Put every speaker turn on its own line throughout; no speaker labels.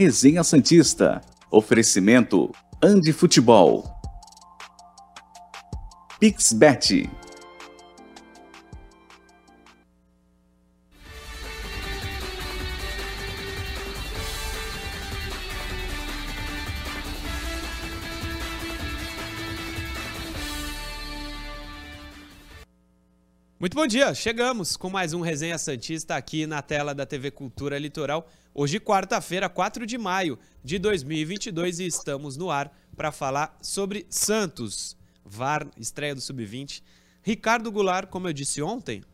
Resenha Santista. Oferecimento Andi Futebol. Pixbet.
Muito bom dia, chegamos com mais um Resenha Santista aqui na tela da TV Cultura Litoral. Hoje, quarta-feira, 4 de maio de 2022, e estamos no ar para falar sobre Santos. VAR, estreia do Sub-20. Ricardo Goulart, como eu disse ontem,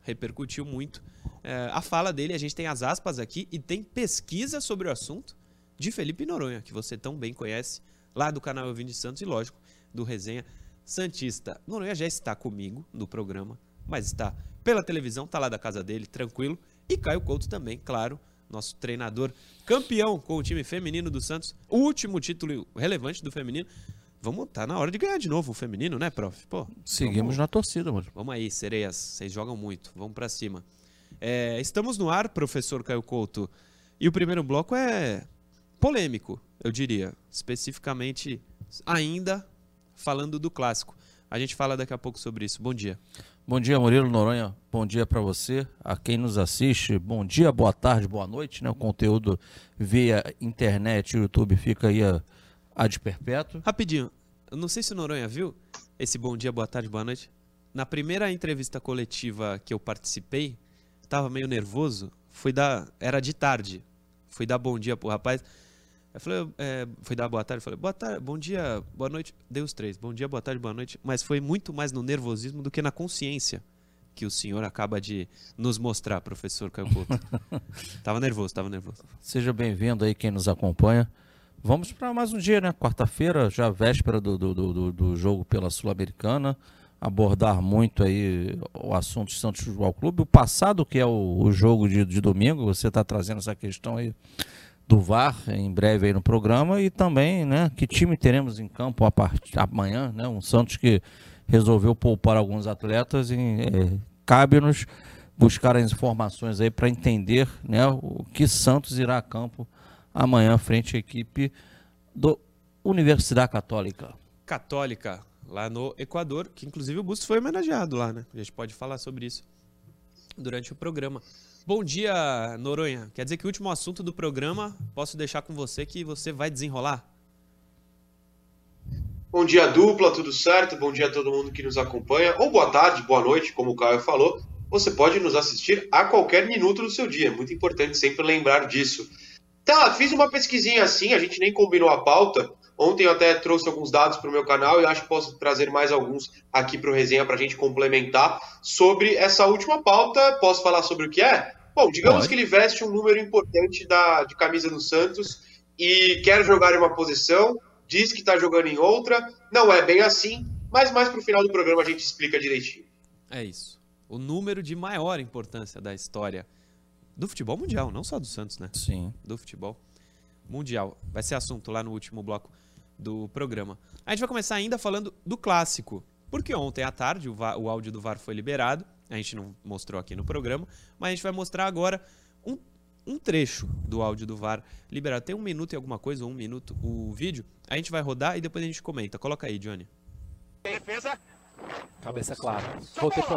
repercutiu muito é, a fala dele. A gente tem as aspas aqui e tem pesquisa sobre o assunto de Felipe Noronha, que você tão bem conhece, lá do canal Vim de Santos e, lógico, do Resenha Santista. Noronha já está comigo no programa mas está pela televisão, está lá da casa dele, tranquilo. E Caio Couto também, claro, nosso treinador campeão com o time feminino do Santos, o último título relevante do feminino. Vamos, tá na hora de ganhar de novo o feminino, né, prof? Pô,
Seguimos vamos, na torcida, mano.
Vamos aí, sereias, vocês jogam muito, vamos para cima. É, estamos no ar, professor Caio Couto, e o primeiro bloco é polêmico, eu diria, especificamente ainda falando do clássico. A gente fala daqui a pouco sobre isso. Bom dia.
Bom dia, Murilo Noronha. Bom dia para você, a quem nos assiste. Bom dia, boa tarde, boa noite. Né? O conteúdo via internet e YouTube fica aí a, a de perpétuo.
Rapidinho, eu não sei se o Noronha viu esse bom dia, boa tarde, boa noite. Na primeira entrevista coletiva que eu participei, estava meio nervoso. Fui dar, era de tarde. Fui dar bom dia pro rapaz. Falei, é, foi dar boa tarde, falei, boa tarde, bom dia, boa noite. Dei os três, bom dia, boa tarde, boa noite. Mas foi muito mais no nervosismo do que na consciência que o senhor acaba de nos mostrar, professor Caio Couto. tava nervoso, tava nervoso.
Seja bem-vindo aí quem nos acompanha. Vamos para mais um dia, né? Quarta-feira, já véspera do, do, do, do jogo pela Sul-Americana. Abordar muito aí o assunto de Santos Futebol Clube. O passado, que é o, o jogo de, de domingo, você está trazendo essa questão aí do VAR em breve aí no programa e também, né, que time teremos em campo a partir amanhã, né? Um Santos que resolveu poupar alguns atletas e é, cabe-nos buscar as informações aí para entender, né, o que Santos irá a campo amanhã frente à equipe do Universidade Católica.
Católica, lá no Equador, que inclusive o Bustos foi homenageado lá, né? A gente pode falar sobre isso durante o programa. Bom dia, Noronha. Quer dizer que o último assunto do programa posso deixar com você que você vai desenrolar?
Bom dia, dupla, tudo certo? Bom dia a todo mundo que nos acompanha. Ou boa tarde, boa noite, como o Caio falou. Você pode nos assistir a qualquer minuto do seu dia. É muito importante sempre lembrar disso. Tá, fiz uma pesquisinha assim, a gente nem combinou a pauta. Ontem eu até trouxe alguns dados para o meu canal e acho que posso trazer mais alguns aqui para o resenha para a gente complementar sobre essa última pauta. Posso falar sobre o que é? Bom, digamos Pode. que ele veste um número importante da, de camisa do Santos e quer jogar em uma posição, diz que está jogando em outra. Não é bem assim, mas mais para o final do programa a gente explica direitinho.
É isso. O número de maior importância da história do futebol mundial, não só do Santos, né?
Sim.
Do futebol mundial. Vai ser assunto lá no último bloco do programa. A gente vai começar ainda falando do clássico, porque ontem à tarde o, VAR, o áudio do VAR foi liberado, a gente não mostrou aqui no programa, mas a gente vai mostrar agora um, um trecho do áudio do VAR liberado. Tem um minuto e alguma coisa, ou um minuto o vídeo, a gente vai rodar e depois a gente comenta. Coloca aí, Johnny.
Defesa.
Cabeça clara. Voltei pra.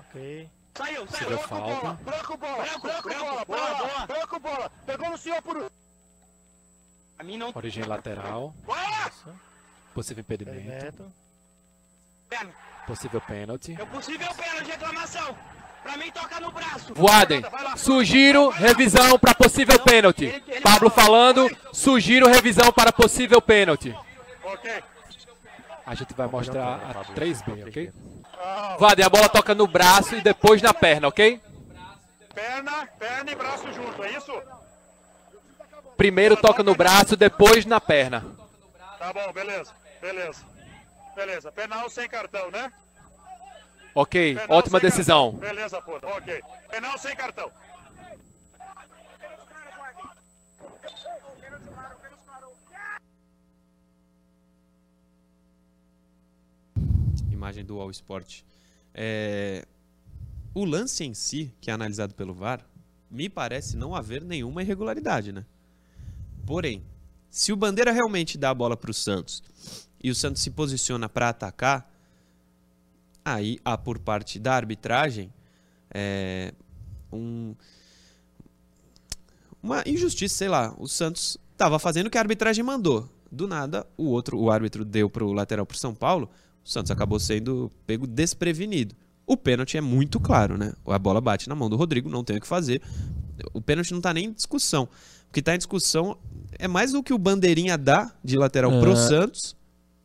Ok. Saiu, saiu.
Branco falta.
Bola, branco bola, branco, branco, branco bola, bola, bola, branco bola. Pegou no senhor por...
A mim não... Origem lateral. Isso. Possível impedimento.
Perna.
Possível pênalti.
É possível pênalti, reclamação. Pra mim toca no braço.
Voaden, sugiro revisão para possível pênalti. Pablo falando, sugiro revisão para possível pênalti.
Ok.
A gente vai mostrar a 3B, ok? Voaden, a bola toca no braço e depois na perna, ok?
Perna, perna e braço junto, é isso?
Primeiro toca no braço, depois na perna.
Tá bom, beleza, beleza. Beleza, penal sem cartão, né?
Ok, penal ótima decisão.
Cartão. Beleza, pô, ok. Penal sem cartão.
Imagem do All Sport. É... O lance em si, que é analisado pelo VAR, me parece não haver nenhuma irregularidade, né? Porém, se o Bandeira realmente dá a bola para o Santos e o Santos se posiciona para atacar, aí há por parte da arbitragem é, um, uma injustiça, sei lá. O Santos estava fazendo o que a arbitragem mandou. Do nada, o outro, o árbitro deu para o lateral para São Paulo. O Santos acabou sendo pego desprevenido. O pênalti é muito claro, né? A bola bate na mão do Rodrigo, não tem o que fazer. O pênalti não está nem em discussão. O que está em discussão é mais do que o bandeirinha dá de lateral
É.
pro Santos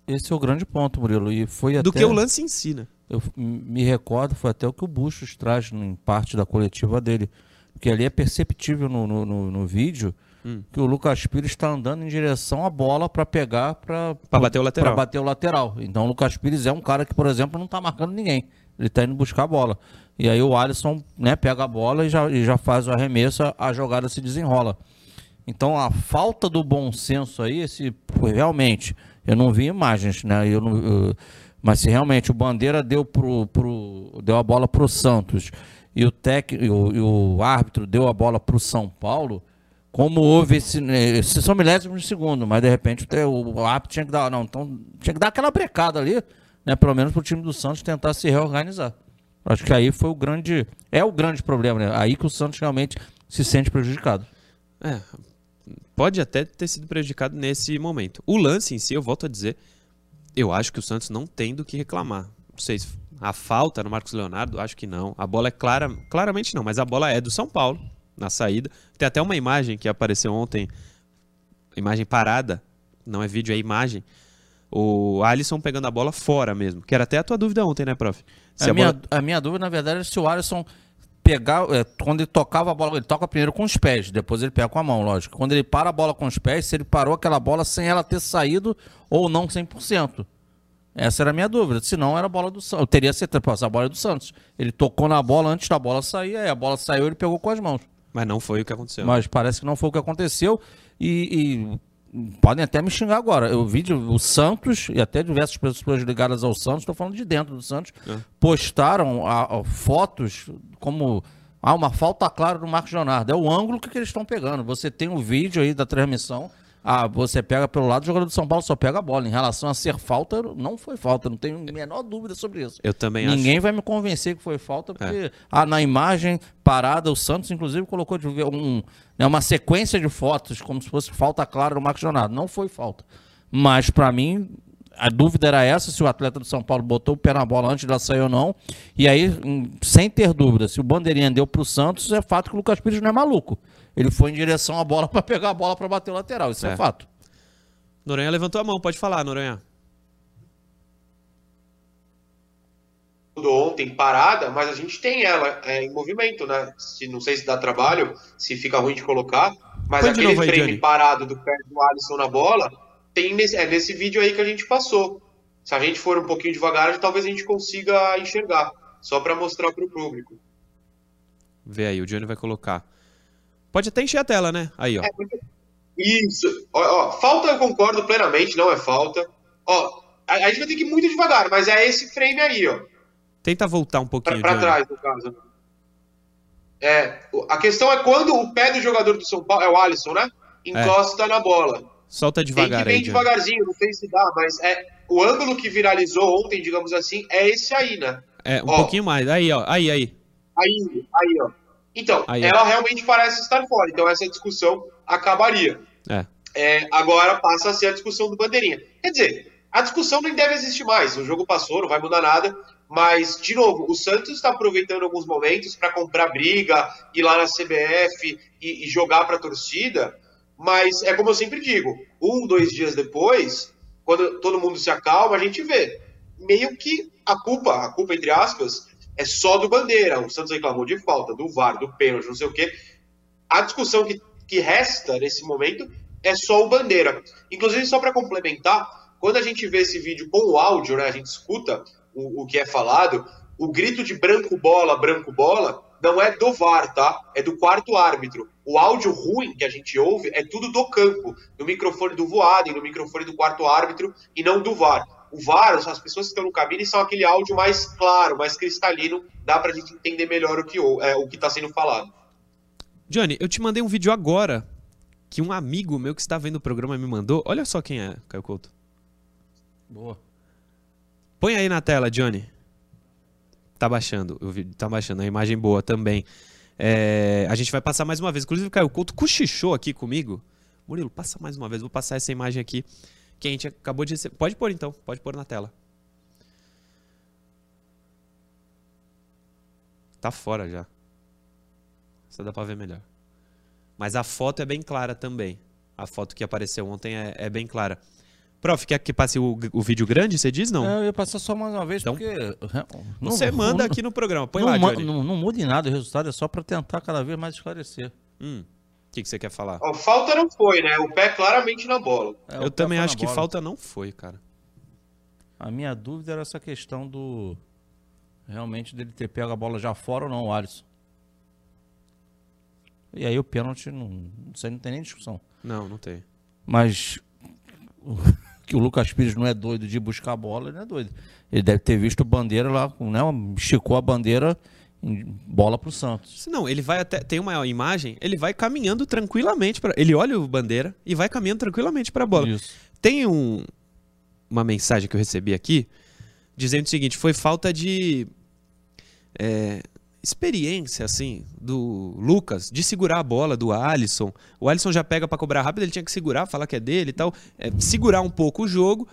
Esse é o grande ponto, Murilo. E foi
do
até,
que o lance em si, né?
Eu me recordo, foi até o que o Buchos traz em parte da coletiva dele. Porque ali é perceptível no, no, no- no vídeo
Hum.
que o Lucas Pires está andando em direção à bola para pegar para
bater o lateral.
bater o lateral. Então o Lucas Pires é um cara que, por exemplo, não está marcando ninguém. Ele está indo buscar a bola. E aí o Alisson né, pega a bola e já, e já faz o arremesso, a- jogada se desenrola. Então a falta do bom senso aí, esse realmente, eu não vi imagens, né? Eu não, eu- mas se realmente o Bandeira deu pro, pro deu a bola pro Santos e o técnico e o, e o árbitro deu a bola pro São Paulo, como houve esse, né, esses são milésimos de segundo, mas de repente o, o árbitro tinha que dar, não, então tinha que dar aquela brecada ali, né? Pelo menos pro time do Santos tentar se reorganizar. Acho que aí foi o grande, é o grande problema, né? Aí que o Santos realmente se sente prejudicado.
É, pode até ter sido prejudicado nesse momento. O lance em si, eu volto a dizer, eu acho que o Santos não tem do que reclamar. Não sei se a falta no Marcos Leonardo, acho que não. A bola é clara, claramente não, mas a bola é do São Paulo na saída. Tem até uma imagem que apareceu ontem, imagem parada, não é vídeo, é imagem. O Alisson pegando a bola fora mesmo, que era até a tua dúvida ontem, né, prof? Se
a,
a
minha,
bola-
a minha dúvida, na verdade, é se o Alisson pegar. é, quando ele tocava a bola, ele toca primeiro com os pés, depois ele pega com a mão, lógico. Quando ele para a bola com os pés, se ele parou aquela bola sem ela ter saído ou não 100%. Essa era a minha dúvida. Se não, era a bola do Santos. Teria certeza, essa bola é do Santos. Ele tocou na bola antes da bola sair, aí a bola saiu ele pegou com as mãos.
Mas não foi o que aconteceu.
Mas parece que não foi o que aconteceu. E, e podem até me xingar agora. Eu vi o Santos, e até diversas pessoas ligadas ao Santos, estou falando de dentro do Santos,
É.
postaram a- a fotos como. Ah, uma falta clara do Marcos Leonardo. É o ângulo que, que eles estão pegando. Você tem o vídeo aí da transmissão. Ah, você pega pelo lado, o jogador do São Paulo só pega a bola. Em relação a ser falta, não foi falta. Não tenho a menor dúvida sobre isso.
Eu também acho.
Ninguém vai me convencer que foi falta, porque ah, na imagem parada, o Santos, inclusive, colocou de um, né, uma sequência de fotos, como se fosse falta clara do Marcos Leonardo. Não foi falta. Mas, para mim, a dúvida era essa: se o atleta do São Paulo botou o pé na bola antes dela sair ou não. E aí, hum, sem ter dúvida, se o Bandeirinha deu pro Santos, é fato que o Lucas Pires não é maluco. Ele foi em direção à bola para pegar a bola para bater o lateral. Isso é,
É.
fato.
Noronha levantou a mão, pode falar, Noronha.
ontem parada, mas a gente tem ela é, em movimento, né? Se, não sei se dá trabalho, se fica ruim de colocar, mas aquele frame
Johnny.
parado do pé do Alisson na bola tem nesse, é nesse vídeo aí que a gente passou. Se a gente for um pouquinho devagar, talvez a gente consiga enxergar, só para mostrar para o público.
Vê aí, o Johnny vai colocar. Pode até encher a tela, né? Aí, ó.
Isso. Ó, ó, falta eu concordo plenamente, não é falta. Ó, a, a gente vai ter que ir muito devagar, mas é esse frame aí, ó.
Tenta voltar um
Pra,
pouquinho,
pra
Johnny.
trás, no caso. É, a questão é quando o pé do jogador do São Paulo, é o Alisson, né? Encosta na bola.
Solta
Tem que
devagar aí,
bem devagarzinho, não sei se dá, mas é o ângulo que viralizou ontem, digamos assim, é esse aí, né?
É, um
Ó.
pouquinho mais. Aí, ó. Aí, aí.
Aí, aí, ó. Então,
Aí,
ela realmente parece estar fora, então essa discussão acabaria.
É.
É, agora passa a ser a discussão do Bandeirinha. Quer dizer, a discussão nem deve existir mais. O jogo passou, não vai mudar nada. Mas, de novo, o Santos está aproveitando alguns momentos para comprar briga, ir lá na CBF e, e jogar para a torcida. Mas é como eu sempre digo: um, dois dias depois, quando todo mundo se acalma, a gente vê. Meio que a culpa, a culpa entre aspas, é só do Bandeira. O Santos reclamou de falta, do VAR, do pênalti, não sei o quê. A discussão que, que resta nesse momento é só o Bandeira. Inclusive, só para complementar, quando a gente vê esse vídeo com o áudio, né, a gente escuta o, o que é falado, o grito de branco bola, branco bola, não é do VAR, tá? É do quarto árbitro. O áudio ruim que a gente ouve é tudo do campo, do microfone do Voaden, do microfone do quarto árbitro e não do VAR. O VAR, as pessoas que estão no cabine são aquele áudio mais claro, mais cristalino, dá pra gente entender melhor o que é, o que está sendo falado.
Johnny, eu te mandei um vídeo agora que um amigo meu que está vendo o programa me mandou. Olha só quem é, Caio Couto.
Boa.
Põe aí na tela, Johnny. Tá baixando, o vídeo tá baixando, a imagem boa também. É, a gente vai passar mais uma vez. Inclusive, o Caio Couto cochichou aqui comigo. Murilo, passa mais uma vez. Vou passar essa imagem aqui que a gente acabou de receber. Pode pôr então, pode pôr na tela. Tá fora já. Só dá pra ver melhor. Mas a foto é bem clara também. A foto que apareceu ontem é, é bem clara. Prof, quer que passe o, o vídeo grande, você diz? Não.
É, eu ia passar só mais uma vez,
Então,
porque. não-
você manda
não-
aqui no programa. Põe
não,
lá,
não, não muda em nada o resultado, é só pra tentar cada vez mais esclarecer.
Hum, que, que você quer falar?
Ó, falta não foi, né? O pé claramente na bola.
É,
Eu também acho que
bola.
falta não foi, cara.
A minha dúvida era essa questão do. Realmente dele ter pego a bola já fora ou não, o Alisson. E aí o pênalti, não, isso aí não tem nem discussão.
Não, não tem.
Mas que o Lucas Pires não é doido de buscar a bola, ele não é doido. Ele deve ter visto bandeira lá, né? Esticou a bandeira, bola pro Santos.
Não, ele vai até. Tem uma imagem, ele vai caminhando tranquilamente para. Ele olha o bandeira e vai caminhando tranquilamente para a bola.
Isso.
Tem um, uma mensagem que eu recebi aqui dizendo o seguinte: foi falta de é, experiência, assim, do Lucas de segurar a bola do Alisson. O Alisson já pega pra cobrar rápido, ele tinha que segurar, falar que é dele e tal. É, segurar um pouco o jogo.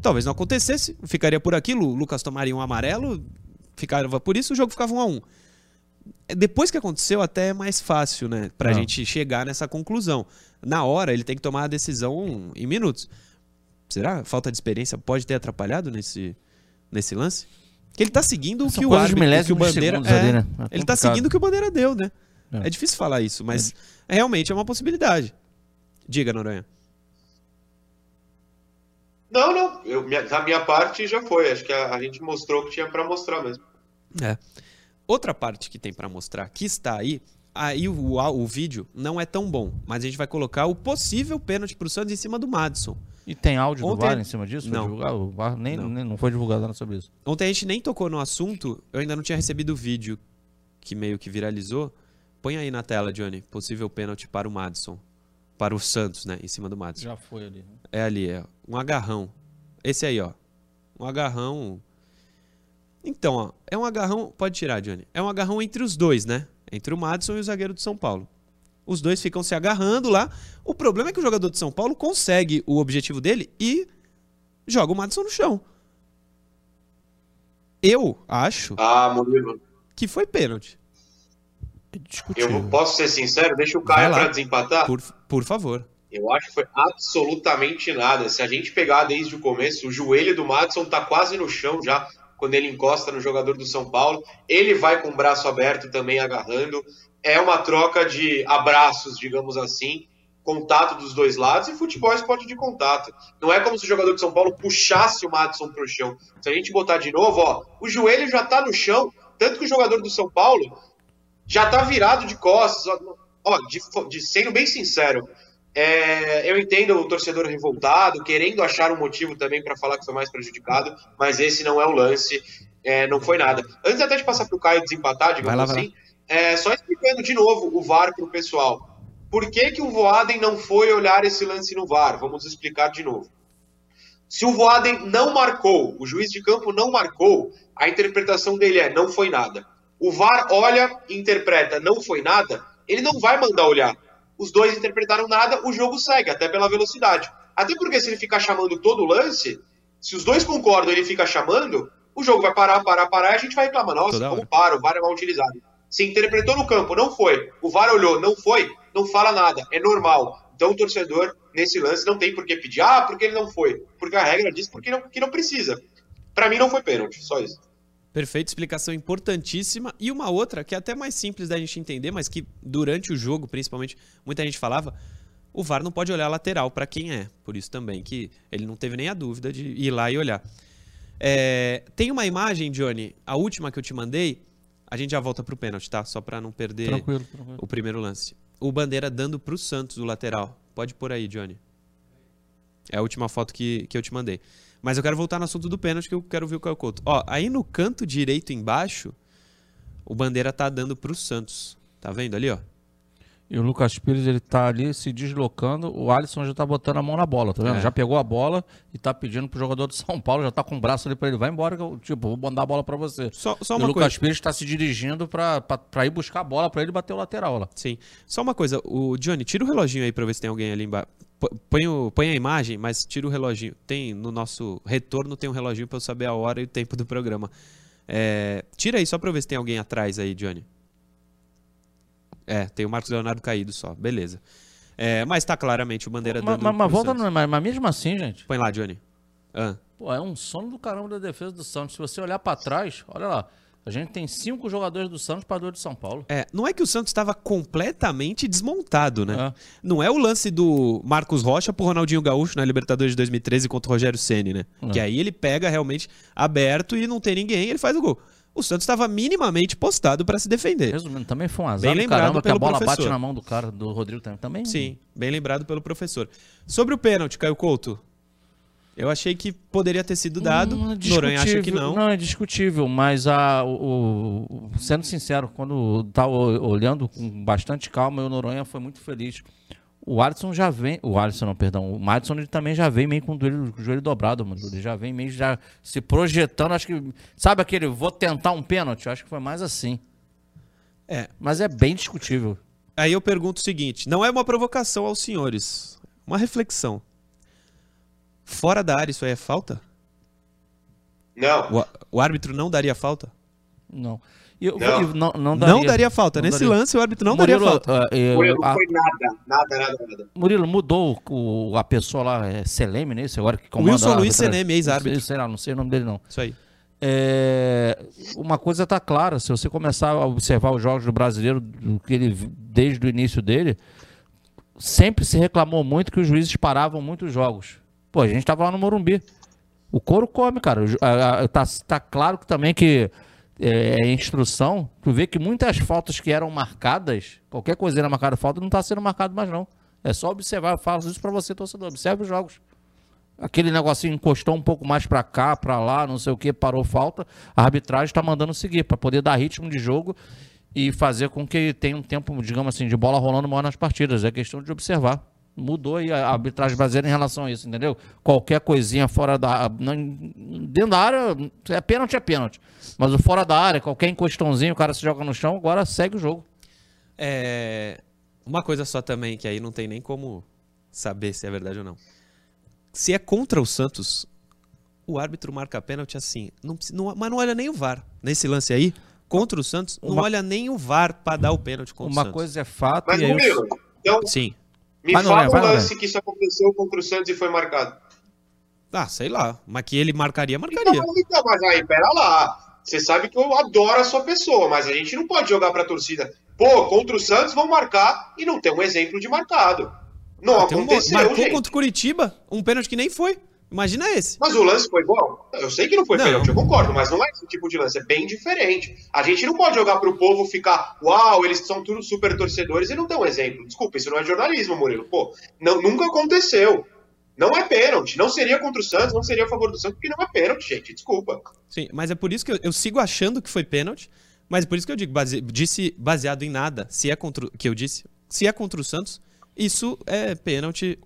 Talvez não acontecesse, ficaria por aquilo. O Lucas tomaria um amarelo, ficava por isso, o jogo ficava um a um. É, Depois que aconteceu, até é mais fácil, né? Pra
Ah.
gente chegar nessa conclusão. Na hora, ele tem que tomar a decisão em minutos. Será? Falta de experiência pode ter atrapalhado nesse, nesse lance? Que ele tá seguindo o que o árbitro, que o bandeira, é,
ali, né? É
ele tá seguindo o que o bandeira deu, né?
É.
É, difícil falar isso, mas realmente é uma possibilidade. Diga, Noronha.
Não, não. Eu, minha- da minha parte já foi. Acho que a, a gente mostrou o que tinha pra mostrar mesmo.
É. Outra parte que tem pra mostrar, que está aí, aí o, o, o vídeo não é tão bom, mas a gente vai colocar o possível pênalti pro Santos em cima do Madison.
E tem áudio
Ontem-
do VAR em cima disso?
Não.
O VAR nem,
Não.
nem- não foi divulgado nada sobre isso.
Ontem a gente nem tocou no assunto, eu ainda não tinha recebido o vídeo que meio que viralizou. Põe aí na tela, Johnny, possível pênalti para o Madison. Para o Santos, né? Em cima do Madison.
Já foi ali. né?
É ali, é. Um agarrão. Esse aí, ó. Um agarrão. Então, ó. É um agarrão. Pode tirar, Johnny. É um agarrão entre os dois, né? Entre o Madison e o zagueiro do São Paulo. Os dois ficam se agarrando lá. O problema é que o jogador de São Paulo consegue o objetivo dele e joga o Madison no chão. Eu acho
Ah,
que foi pênalti.
É.
Eu posso ser sincero, deixa o Caio pra desempatar.
Por, por favor.
Eu acho que foi absolutamente nada. Se a gente pegar desde o começo, o joelho do Madison tá quase no chão já, quando ele encosta no jogador do São Paulo. Ele vai com o braço aberto também agarrando. É uma troca de abraços, digamos assim, contato dos dois lados, e futebol é esporte de contato. Não é como se o jogador de São Paulo puxasse o Madison pro chão. Se a gente botar de novo, ó, o joelho já tá no chão, tanto que o jogador do São Paulo já tá virado de costas. Ó, de, de- sendo bem sincero, é, eu entendo o torcedor revoltado, querendo achar um motivo também para falar que foi mais prejudicado, mas esse não é o lance, é, não foi nada. Antes até de passar para o Caio desempatar, digamos
lá,
assim, é, só explicando de novo o VAR para o pessoal. Por que, que o Voaden não foi olhar esse lance no VAR? Vamos explicar de novo. Se o Voaden não marcou, o juiz de campo não marcou, a interpretação dele é não foi nada. O VAR olha e interpreta não foi nada, ele não vai mandar olhar. Os dois interpretaram nada, o jogo segue, até pela velocidade. Até porque se ele ficar chamando todo o lance, se os dois concordam e ele fica chamando, o jogo vai parar, parar, parar e a gente vai reclamar. Nossa,
Toda
como
hora.
para, o VAR é mal utilizado. Se interpretou no campo, não foi. O VAR olhou, não foi, não fala nada, é normal. Então o torcedor, nesse lance, não tem por que pedir, ah, porque ele não foi. Porque a regra diz porque não, que não precisa. Pra mim não foi pênalti, só isso.
Perfeito, explicação importantíssima. E uma outra, que é até mais simples da gente entender, mas que durante o jogo, principalmente, muita gente falava, o VAR não pode olhar lateral para quem é. Por isso também que ele não teve nem a dúvida de ir lá e olhar. É, tem uma imagem, Johnny, a última que eu te mandei, a gente já volta pro pênalti, tá? Só para não perder
Tranquilo, tranquilo.
o primeiro lance. O Bandeira dando pro Santos, o lateral. Pode pôr aí, Johnny. É a última foto que, que eu te mandei. Mas eu quero voltar no assunto do pênalti que eu quero ver o Caio Couto. Ó, aí no canto direito embaixo, o Bandeira tá dando pro Santos. Tá vendo ali, ó?
E o Lucas Pires, ele tá ali se deslocando. O Alisson já tá botando a mão na bola, tá vendo?
É.
Já pegou a bola e tá pedindo pro jogador do São Paulo, já tá com o braço ali pra ele. Vai embora, que eu, tipo, vou mandar a bola pra você.
Só, só
E o
uma
Lucas
coisa.
Pires tá se dirigindo pra, pra, pra ir buscar a bola pra ele bater o lateral lá.
Sim. Só uma coisa, o Johnny, tira o reloginho aí pra ver se tem alguém ali embaixo. Põe, o- põe a imagem, mas tira o reloginho. Tem no nosso retorno tem um reloginho pra eu saber a hora e o tempo do programa. É, tira aí só pra eu ver se tem alguém atrás aí, Johnny. É, tem o Marcos Leonardo caído só, beleza. É, mas tá claramente o bandeira
Mas,
dando
mas, mas volta, no- mas, mas mesmo assim, gente,
Põe lá, Johnny. Ah,
pô, é um sono do caramba da defesa do Santos. Se você olhar pra trás, olha lá. A gente tem cinco jogadores do Santos para dois do São Paulo.
É, não é que o Santos estava completamente desmontado, né?
É.
Não é o lance do Marcos Rocha pro Ronaldinho Gaúcho na Libertadores de 2013 contra o Rogério Ceni, né?
É.
Que aí ele pega realmente aberto e não tem ninguém, ele faz o gol. O Santos estava minimamente postado para se defender.
Resumindo, também foi um azar
Bem
do
lembrado
caramba que a
pelo
bola
professor.
bate na mão do cara, do Rodrigo também.
Sim, bem lembrado pelo professor. Sobre o pênalti, Caio Couto. Eu achei que poderia ter sido dado.
Hum,
Noronha acha que não.
Não, é discutível, mas a, o, o- sendo sincero, quando tá olhando com bastante calma, o Noronha foi muito feliz. O Alisson já vem, o Alisson não, perdão, o Madison ele também já vem meio com o joelho, com o joelho dobrado, mano. Ele já vem meio já se projetando, acho que, sabe aquele, vou tentar um pênalti? Eu acho que foi mais assim.
É.
Mas é bem discutível.
Aí eu pergunto o seguinte: não é uma provocação aos senhores, uma reflexão. Fora da área, isso aí é falta?
Não.
O, o árbitro não daria falta?
Não. Eu-
Não.
e não, não
não daria falta.
Não
Nesse
daria.
lance, o árbitro não
Murilo,
daria falta.
ah, eu-
não
a-
foi nada, nada, nada, nada.
Murilo, mudou o, a pessoa lá, é Seleme, né? Esse agora que
O
comanda
Wilson Luiz. Seleme, ex-árbitro.
Sei lá, não sei o nome dele não.
Isso aí.
É, uma coisa tá clara, se você começar a observar os jogos do brasileiro, que ele, desde o início dele, sempre se reclamou muito que os juízes paravam muitos jogos. Pô, a gente tava lá no Morumbi. O couro come, cara. Tá, tá claro que também que é, é instrução. Tu vê que muitas faltas que eram marcadas, qualquer coisa era marcada falta, não tá sendo marcado mais não. É só observar, eu falo isso pra você, torcedor. Observe os jogos. Aquele negocinho encostou um pouco mais pra cá, pra lá, não sei o que, parou falta. A arbitragem tá mandando seguir pra poder dar ritmo de jogo e fazer com que tenha um tempo, digamos assim, de bola rolando maior nas partidas. É questão de observar. Mudou aí a arbitragem brasileira em relação a isso, entendeu? Qualquer coisinha fora da. Dentro da área, é pênalti, é pênalti. Mas o fora da área, qualquer encostãozinho, o cara se joga no chão, agora segue o jogo.
É, Uma coisa só também, que aí não tem nem como saber se é verdade ou não. Se é contra o Santos, o árbitro marca pênalti assim. Não, não- mas não olha nem o VAR. Nesse lance aí, contra o Santos, não
Uma-
olha nem o VAR pra dar o pênalti contra o
Uma
Santos.
coisa é fato
Mas,
e aí o-
Murilo, então,
Sim.
Me
Vai,
fala
Noronha,
um lance que isso aconteceu contra o Santos e foi marcado.
Ah, sei lá. Mas que ele marcaria,
Então,
marcaria.
então, mas aí, pera lá. Você sabe que eu adoro a sua pessoa, mas a gente não pode jogar pra torcida. Pô, contra o Santos vão marcar e não tem um exemplo de marcado. Não
Ah, tem um
aconteceu,
marcou
gente.
contra o Curitiba, um pênalti que nem foi. Imagina esse.
Mas o lance foi bom. Eu sei que não foi
Não.
pênalti, eu concordo, mas não é esse tipo de lance, é bem diferente. A gente não pode jogar pro povo ficar, uau, eles são tudo super torcedores e não dão exemplo. Desculpa, isso não é jornalismo, Murilo. Pô, não, nunca aconteceu. Não é pênalti. Não seria contra o Santos, não seria a favor do Santos, porque não é pênalti, gente. Desculpa.
Sim, mas é por isso que eu, eu sigo achando que foi pênalti. Mas é por isso que eu digo, base- disse baseado em nada, se é contra o que eu disse, se é contra o Santos, isso é pênalti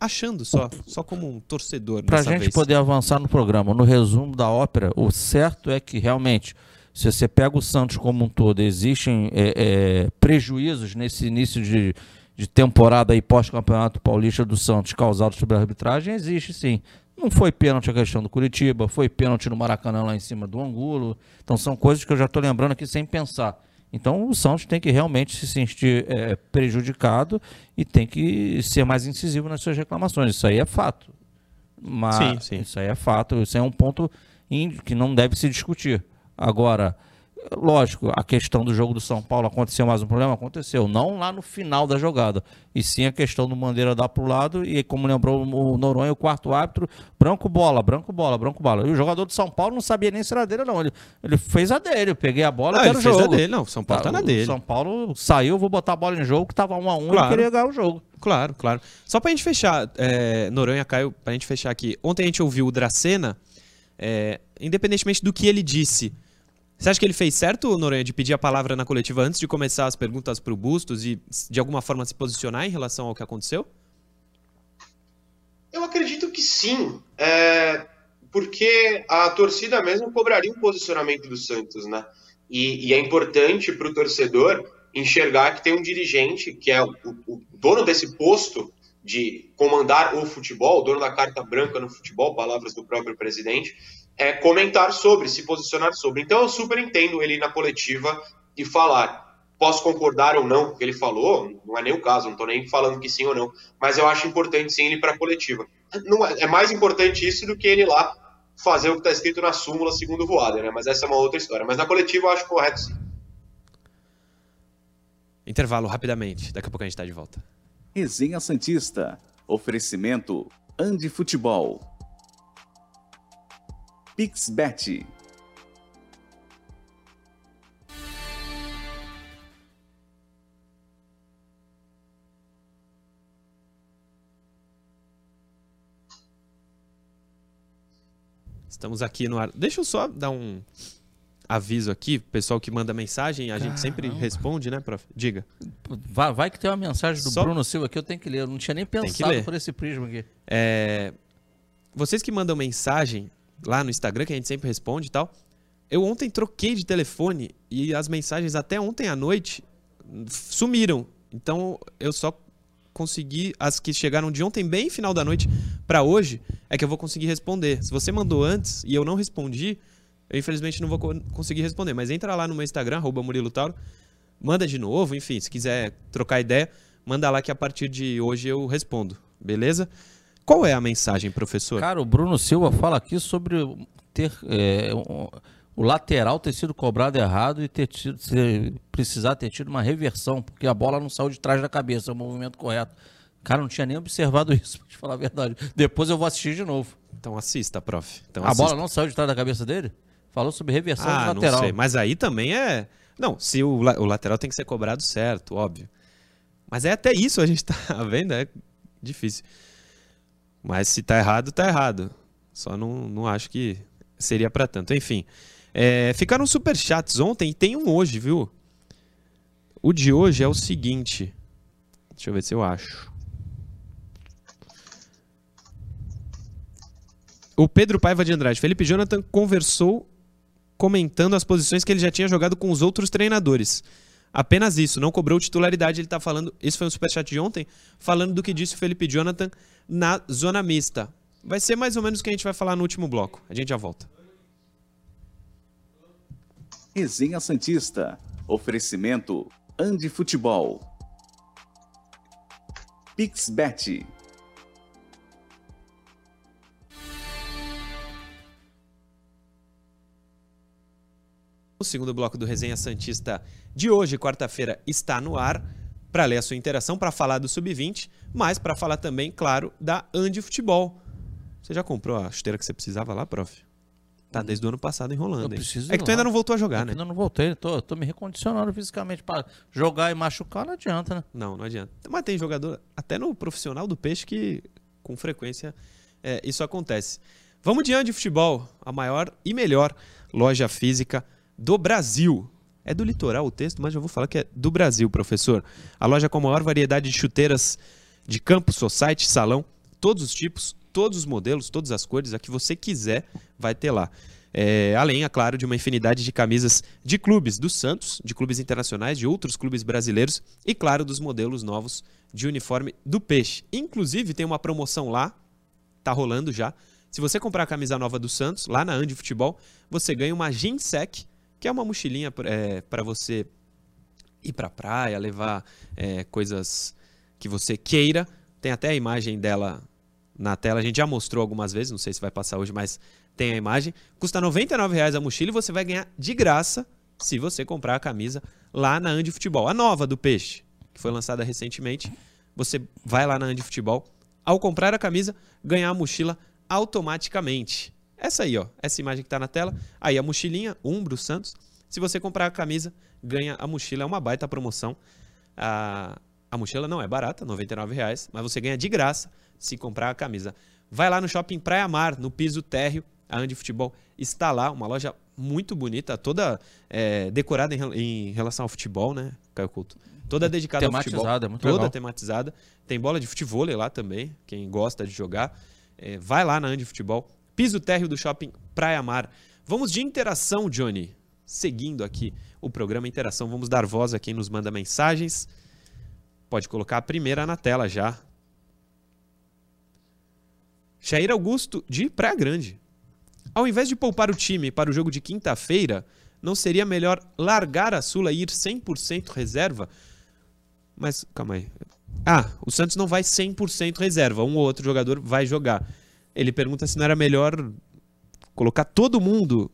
achando só, só como um torcedor
Pra
dessa
gente
vez.
poder avançar no programa, no resumo da ópera, o certo é que realmente, se você pega o Santos como um todo, existem é, é, prejuízos nesse início de, de temporada aí pós-campeonato paulista do Santos causados sobre a arbitragem, existe sim. Não foi pênalti a questão do Curitiba, foi pênalti no Maracanã lá em cima do Angulo. Então são coisas que eu já estou lembrando aqui sem pensar. Então o Santos tem que realmente se sentir é, prejudicado e tem que ser mais incisivo nas suas reclamações. Isso aí é fato. Mas
Sim, sim.
isso aí é fato, isso é um ponto que não deve se discutir. Agora, lógico, a questão do jogo do São Paulo aconteceu mais um problema? Aconteceu. Não lá no final da jogada. E sim a questão do Bandeira dar pro lado. E como lembrou o Noronha, o quarto árbitro, branco bola, branco bola, branco bola. E o jogador do São Paulo não sabia nem se era dele não. Ele, ele fez a dele. Eu peguei a bola,
Não,
quero
ele
o
fez
jogo.
a dele, não. São Paulo tá, na
o
dele.
São Paulo saiu, vou botar a bola em jogo, que tava um a um
Claro.
e queria ganhar o jogo.
Claro, claro. Só pra gente fechar, é, Noronha, Caio, pra gente fechar aqui. Ontem a gente ouviu o Dracena, é, independentemente do que ele disse, Você acha que ele fez certo, Noronha, de pedir a palavra na coletiva antes de começar as perguntas para o Bustos e, de alguma forma, se posicionar em relação ao que aconteceu?
Eu acredito que sim, é, porque a torcida mesmo cobraria um posicionamento do Santos, né? E, e é importante para o torcedor enxergar que tem um dirigente que é o, o, dono desse posto de comandar o futebol, dono da carta branca no futebol, palavras do próprio presidente, é comentar sobre, se posicionar sobre. Então eu super entendo ele na coletiva e falar. Posso concordar ou não com o que ele falou, não é nem o caso, não estou nem falando que sim ou não, mas eu acho importante sim ele para a coletiva. Não é, é, mais importante isso do que ele lá fazer o que está escrito na súmula segundo o Voader, né? Mas essa é uma outra história. Mas na coletiva eu acho correto sim.
Intervalo rapidamente, daqui a pouco a gente está de volta.
Resenha Santista. Oferecimento Andi Futebol. Pixbet.
Estamos aqui no ar. Deixa eu só dar um aviso aqui, pessoal que manda mensagem, a Caramba. gente sempre responde, né, prof? Diga.
Vai, vai que tem uma mensagem do Só... Bruno Silva aqui, eu tenho que ler. Eu não tinha nem pensado por esse prisma aqui.
É... Vocês que mandam mensagem lá no Instagram, que a gente sempre responde e tal. Eu ontem troquei de telefone e as mensagens até ontem à noite sumiram. Então eu só consegui as que chegaram de ontem bem final da noite para hoje é que eu vou conseguir responder. Se você mandou antes e eu não respondi, eu infelizmente não vou conseguir responder, mas entra lá no meu Instagram, arroba Murilo Tauro, manda de novo, enfim, se quiser trocar ideia, manda lá que a partir de hoje eu respondo, beleza? Qual é a mensagem, professor?
Cara, o Bruno Silva fala aqui sobre ter é, um, o lateral ter sido cobrado errado e ter tido, ter, precisar ter tido uma reversão, porque a bola não saiu de trás da cabeça, é o movimento correto. Cara, não tinha nem observado isso, pra te falar a verdade. Depois eu vou assistir de novo.
Então assista, prof. Então,
a bola não saiu de trás da cabeça dele? Falou sobre reversão ah, de lateral. Não sei,
mas aí também é. Não, se o, o lateral tem que ser cobrado certo, óbvio. Mas é até isso a gente tá vendo, é difícil. Mas se tá errado, tá errado. Só não, não acho que seria para tanto. Enfim, é, ficaram super chats ontem e tem um hoje, viu? O de hoje é o seguinte. Deixa eu ver se eu acho. O Pedro Paiva de Andrade. Felipe Jonathan conversou comentando as posições que ele já tinha jogado com os outros treinadores. Apenas isso, não cobrou titularidade. Ele está falando. Esse foi um superchat de ontem, falando do que disse o Felipe Jonathan na zona mista. Vai ser mais ou menos o que a gente vai falar no último bloco. A gente já volta.
Resenha Santista. Oferecimento Andi Futebol. Pixbet
O segundo bloco do Resenha Santista de hoje, quarta-feira, está no ar para ler a sua interação, para falar do Sub-20, mas para falar também, claro, da Andi Futebol. Você já comprou a chuteira que você precisava lá, prof? Tá desde o ano passado enrolando. é que tu ainda não voltou a jogar, né?
Ainda não voltei, tô, tô me recondicionando fisicamente para jogar e machucar, não adianta, né?
Não, não adianta. Mas tem jogador, até no profissional do peixe, que com frequência é, isso acontece. Vamos de Andi Futebol, a maior e melhor loja física do Brasil. É do litoral o texto, mas eu vou falar que é do Brasil, professor. A loja com a maior variedade de chuteiras de campo, society, salão, todos os tipos, todos os modelos, todas as cores, a que você quiser, vai ter lá. É, além, é claro, de uma infinidade de camisas de clubes do Santos, de clubes internacionais, de outros clubes brasileiros e, claro, dos modelos novos de uniforme do Peixe. Inclusive, tem uma promoção lá, tá rolando já. Se você comprar a camisa nova do Santos, lá na Andi Futebol, você ganha uma Ginsec que é uma mochilinha é, para você ir para a praia, levar é, coisas que você queira. Tem até a imagem dela na tela, a gente já mostrou algumas vezes, não sei se vai passar hoje, mas tem a imagem. Custa R$ reais a mochila e você vai ganhar de graça se você comprar a camisa lá na Andi Futebol. A nova do Peixe, que foi lançada recentemente. Você vai lá na Andi Futebol, ao comprar a camisa, ganhar a mochila automaticamente. Essa aí, ó, essa imagem que está na tela. Aí a mochilinha, Umbro Santos. Se você comprar a camisa, ganha a mochila. É uma baita promoção. A, a mochila não é barata, R$ reais, mas você ganha de graça se comprar a camisa. Vai lá no Shopping Praia Mar, no piso térreo. A Andi Futebol está lá, uma loja muito bonita, toda é, decorada em, em relação ao futebol, né, Caio Couto? Toda dedicada ao futebol.
Tematizada, muito
toda
legal.
tematizada. Tem bola de futebol lá também, quem gosta de jogar. É, vai lá na Andi Futebol. Piso térreo do shopping Praia Mar. Vamos de interação, Johnny. Seguindo aqui o programa Interação, vamos dar voz a quem nos manda mensagens. Pode colocar a primeira na tela já. Jair Augusto de Praia Grande. Ao invés de poupar o time para o jogo de quinta-feira, não seria melhor largar a Sula e ir 100% reserva? Mas, calma aí. Ah, o Santos não vai 100% reserva. Um ou outro jogador vai jogar. Ele pergunta se não era melhor colocar todo mundo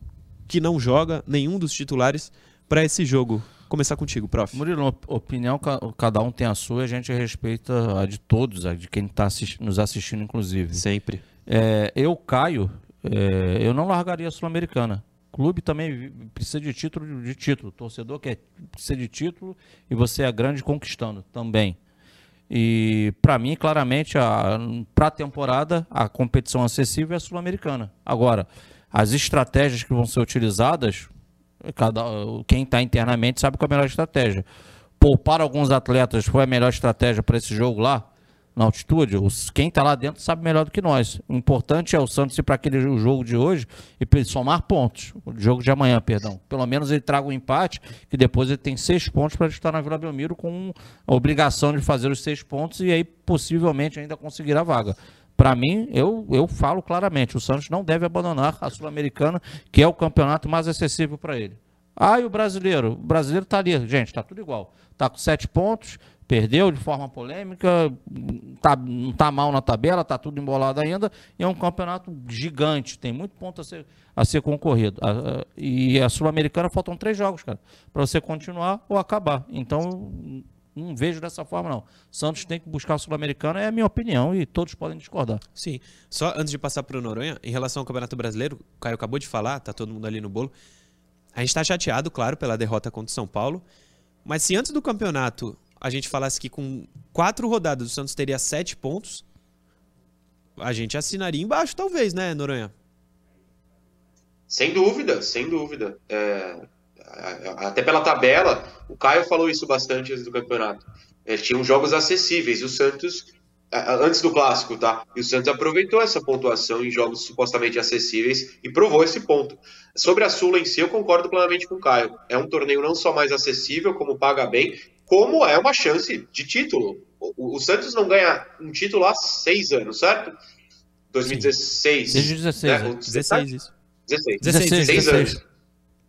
que não joga, nenhum dos titulares, para esse jogo. Começar contigo, prof.
Murilo, op- opinião, ca- cada um tem a sua e a gente respeita a de todos, a de quem está nos assistindo, inclusive.
Sempre.
É, eu, Caio, é, eu não largaria a Sul-Americana. Clube também precisa de título, de título. Torcedor quer precisa de título e você é grande conquistando também. E para mim, claramente, para a temporada, a competição acessível é a Sul-Americana. Agora, as estratégias que vão ser utilizadas, cada, quem está internamente sabe qual é a melhor estratégia. Poupar alguns atletas foi a melhor estratégia para esse jogo lá, na altitude. Os, quem está lá dentro sabe melhor do que nós. O importante é o Santos ir para aquele jo- jogo de hoje e somar pontos. O jogo de amanhã, perdão. Pelo menos ele traga um empate, que depois ele tem seis pontos para estar na Vila Belmiro com a obrigação de fazer os seis pontos e aí possivelmente ainda conseguir a vaga. Para mim, eu, eu falo claramente, o Santos não deve abandonar a Sul-Americana, que é o campeonato mais acessível para ele. Ah, e o brasileiro? O brasileiro está ali, gente, está tudo igual. Está com sete pontos, perdeu de forma polêmica, tá, não está mal na tabela, está tudo embolado ainda, e é um campeonato gigante, tem muito ponto a ser, a ser concorrido. A- a- e a Sul-Americana faltam três jogos, cara, para você continuar ou acabar. Então, não vejo dessa forma, não. Santos tem que buscar a Sul-Americana, é a minha opinião, e todos podem discordar.
Sim. Só antes de passar para o Noronha, em relação ao Campeonato Brasileiro, o Caio acabou de falar, tá todo mundo ali no bolo. A gente está chateado, claro, pela derrota contra o São Paulo. Mas se antes do campeonato a gente falasse que com quatro rodadas o Santos teria sete pontos, a gente assinaria embaixo, talvez, né, Noronha?
Sem dúvida, sem dúvida. É, até pela tabela, o Caio falou isso bastante antes do campeonato. É, tinham jogos acessíveis e o Santos, a- antes do clássico, tá? E o Santos aproveitou essa pontuação em jogos supostamente acessíveis e provou esse ponto. Sobre a Sula em si, eu concordo plenamente com o Caio. É um torneio não só mais acessível, como paga bem, como é uma chance de título. O, o Santos não ganha um título há seis anos, certo? 2016.
Desde 16,
né?
é.
O-
16 isso.
16.
16,
16
16.
anos.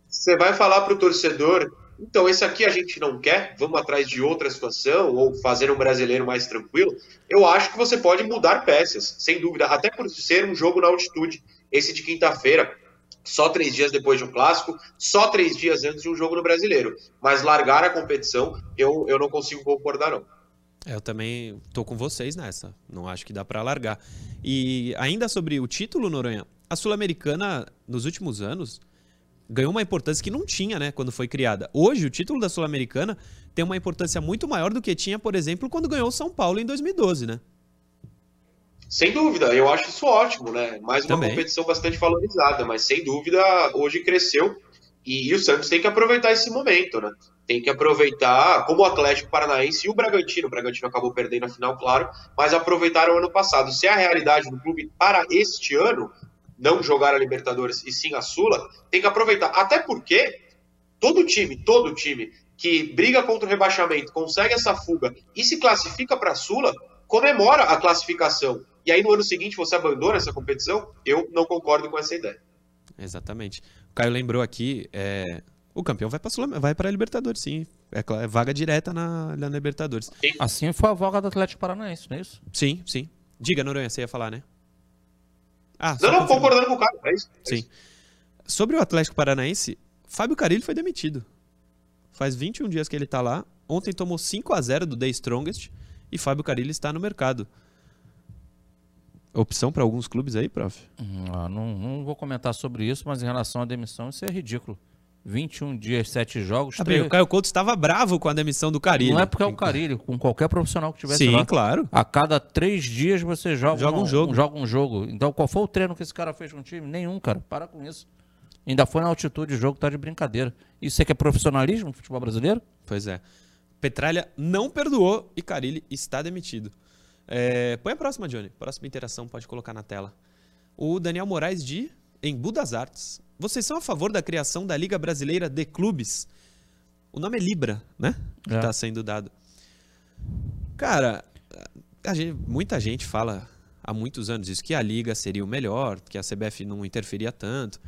Você vai falar para o torcedor, então esse aqui a gente não quer, vamos atrás de outra situação, ou fazer um brasileiro mais tranquilo. Eu acho que você pode mudar peças, sem dúvida, até por ser um jogo na altitude. Esse de quinta-feira, só três dias depois de um clássico, só três dias antes de um jogo no brasileiro. Mas largar a competição, eu, eu não consigo concordar, não.
É, Eu também tô com vocês nessa. Não acho que dá para largar. E ainda sobre o título, Noronha, a Sul-Americana, nos últimos anos, ganhou uma importância que não tinha, né, quando foi criada. Hoje, o título da Sul-Americana tem uma importância muito maior do que tinha, por exemplo, quando ganhou o São Paulo em 2012, né?
Sem dúvida, eu acho isso ótimo, né? Mais uma
Também.
competição bastante valorizada, mas sem dúvida hoje cresceu e, o Santos tem que aproveitar esse momento, né? Tem que aproveitar, como o Atlético Paranaense e o Bragantino, o Bragantino acabou perdendo a final, claro, mas aproveitaram o ano passado. Se é a realidade do clube para este ano, não jogar a Libertadores e sim a Sula, tem que aproveitar. Até porque todo time, todo time que briga contra o rebaixamento, consegue essa fuga e se classifica para a Sula, comemora a classificação. E aí no ano seguinte você abandona essa competição? Eu não concordo com essa ideia.
Exatamente. O Caio lembrou aqui, é, o campeão vai para vai para a Libertadores, sim. É, é vaga direta na, na Libertadores.
Assim foi a vaga do Atlético Paranaense, não é isso?
Sim, sim. Diga, Noronha, você ia falar, né? Ah,
Não, não, concordando com o cara, é isso. é
Sim.
isso.
Sobre o Atlético Paranaense, Fábio Carilli foi demitido. Faz 21 dias que ele tá lá. Ontem tomou 5 a 0 do The Strongest e Fábio Carilli está no mercado. Opção para alguns clubes aí, prof?
Hum, ah, não, não vou comentar sobre isso, mas em relação à demissão, isso é ridículo. 21 dias, 7 jogos.
Ah, bem, o Caio Couto estava bravo com a demissão do Carilli.
Não é porque é o Carilho, com qualquer profissional que tivesse
Sim,
lá.
claro.
A cada três dias você joga,
Joga um
uma-
jogo.
joga um jogo. Então qual foi o treino que esse cara fez com o time? Nenhum, cara. Para com isso. Ainda foi na altitude de jogo, tá de brincadeira. Isso é que é profissionalismo no futebol brasileiro?
Pois é. Petralha não perdoou e Carilli está demitido. É, põe a próxima, Johnny. Próxima interação, pode colocar na tela. O Daniel Moraes de Embu das Artes. Vocês são a favor da criação da Liga Brasileira de Clubes? O nome é Libra, né? Que
É.
está sendo dado. Cara, gente- muita gente fala há muitos anos isso, que a Liga seria o melhor, que a CBF não interferia tanto.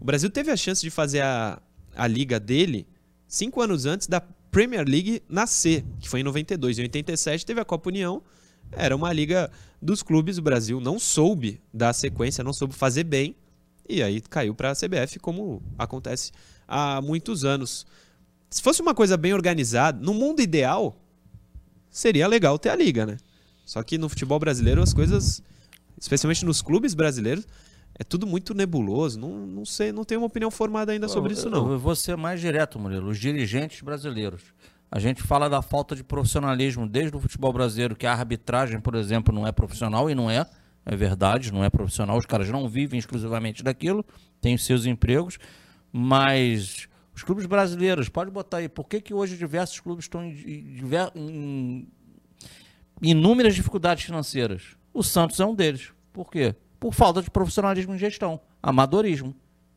O Brasil teve a chance de fazer a, a Liga dele cinco anos antes da Premier League nascer, que foi em 92. Em 87 teve a Copa União, era uma liga dos clubes. O Brasil não soube dar sequência, não soube fazer bem, e aí caiu para a CBF, como acontece há muitos anos. Se fosse uma coisa bem organizada, no mundo ideal, seria legal ter a liga, né? Só que no futebol brasileiro as coisas, especialmente nos clubes brasileiros, é tudo muito nebuloso. Não, não sei, não tenho uma opinião formada ainda sobre isso,
Eu-
não.
Eu vou ser mais direto, Murilo. Os dirigentes brasileiros. A gente fala da falta de profissionalismo desde o futebol brasileiro, que a arbitragem, por exemplo, não é profissional e não é. É verdade, não é profissional. Os caras não vivem exclusivamente daquilo, têm os seus empregos. Mas os clubes brasileiros, pode botar aí, por que, que hoje diversos clubes estão em, em inúmeras dificuldades financeiras. O Santos é um deles. Por quê? Por falta de profissionalismo em gestão, amadorismo.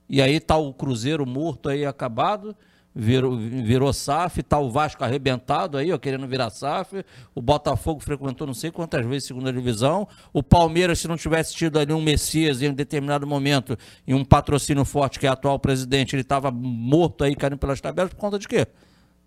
E aí tá o Cruzeiro morto aí, acabado, virou, virou SAF, tá o Vasco arrebentado aí, ó, querendo virar SAF. O Botafogo frequentou não sei quantas vezes segunda divisão. O Palmeiras, se não tivesse tido ali um Messias em um determinado momento e um patrocínio forte, que é atual presidente, ele estava morto aí, caindo pelas tabelas, por conta de quê?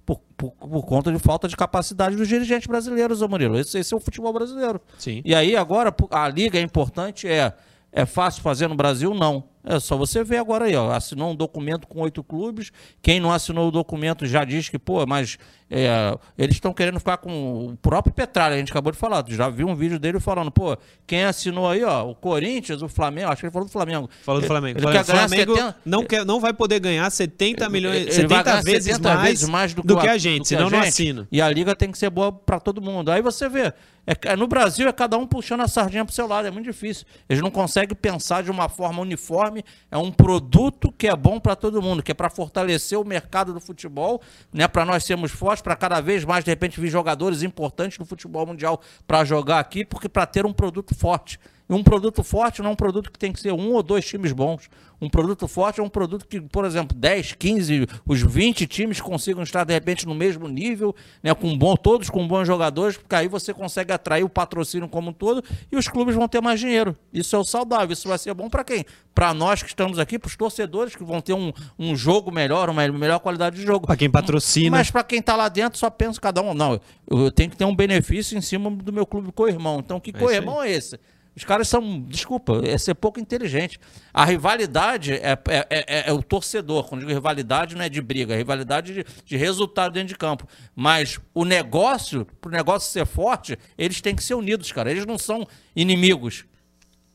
Por, por- por conta de falta de capacidade dos dirigentes brasileiros, ô Murilo. Esse, esse é o futebol brasileiro.
Sim.
E aí, agora, a liga é importante, é, é fácil fazer no Brasil? Não. É só você ver agora aí, ó. Assinou um documento com oito clubes. Quem não assinou o documento já diz que, pô, mas é, eles estão querendo ficar com o próprio Petralha, a gente acabou de falar. Já viu um vídeo dele falando, pô, quem assinou aí, ó, o Corinthians, o Flamengo, acho que ele falou do Flamengo.
Falou do
Ele-
Flamengo.
Ele,
Falou,
quer ganhar
Flamengo
70
não, quer, não vai poder ganhar 70 milhões,
ele vai
70
ganhar
vezes,
70
mais,
vezes mais do,
do que
a-
a gente,
que
senão
a
não
gente.
assino.
E a liga tem que ser boa para todo mundo. Aí você vê, é, é- no Brasil é cada um puxando a sardinha pro seu lado, é muito difícil. Eles não conseguem pensar de uma forma uniforme. É um produto que é bom para todo mundo, que é para fortalecer o mercado do futebol, né? Para nós sermos fortes, para cada vez mais de repente vir jogadores importantes do futebol mundial para jogar aqui, porque para ter um produto forte. E um produto forte não é um produto que tem que ser um ou dois times bons. Um produto forte é um produto que, por exemplo, 10, 15, os 20 times consigam estar, de repente, no mesmo nível, né, com bom, todos com bons jogadores, porque aí você consegue atrair o patrocínio como um todo e os clubes vão ter mais dinheiro. Isso é o saudável. Isso vai ser bom para quem? Para nós que estamos aqui, para os torcedores que vão ter um, um jogo melhor, uma melhor qualidade de jogo.
Pra quem patrocina.
Mas para quem tá lá dentro, só pensa cada um. Não, eu tenho que ter um benefício em cima do meu clube co-irmão. Então, que
isso
co-irmão é esse? Os caras são, desculpa, é ser pouco inteligente. A rivalidade é, é, é- é o torcedor. Quando digo rivalidade, não é de briga, é rivalidade de, de resultado dentro de campo. Mas o negócio, para o negócio ser forte, eles têm que ser unidos, cara. Eles não são inimigos.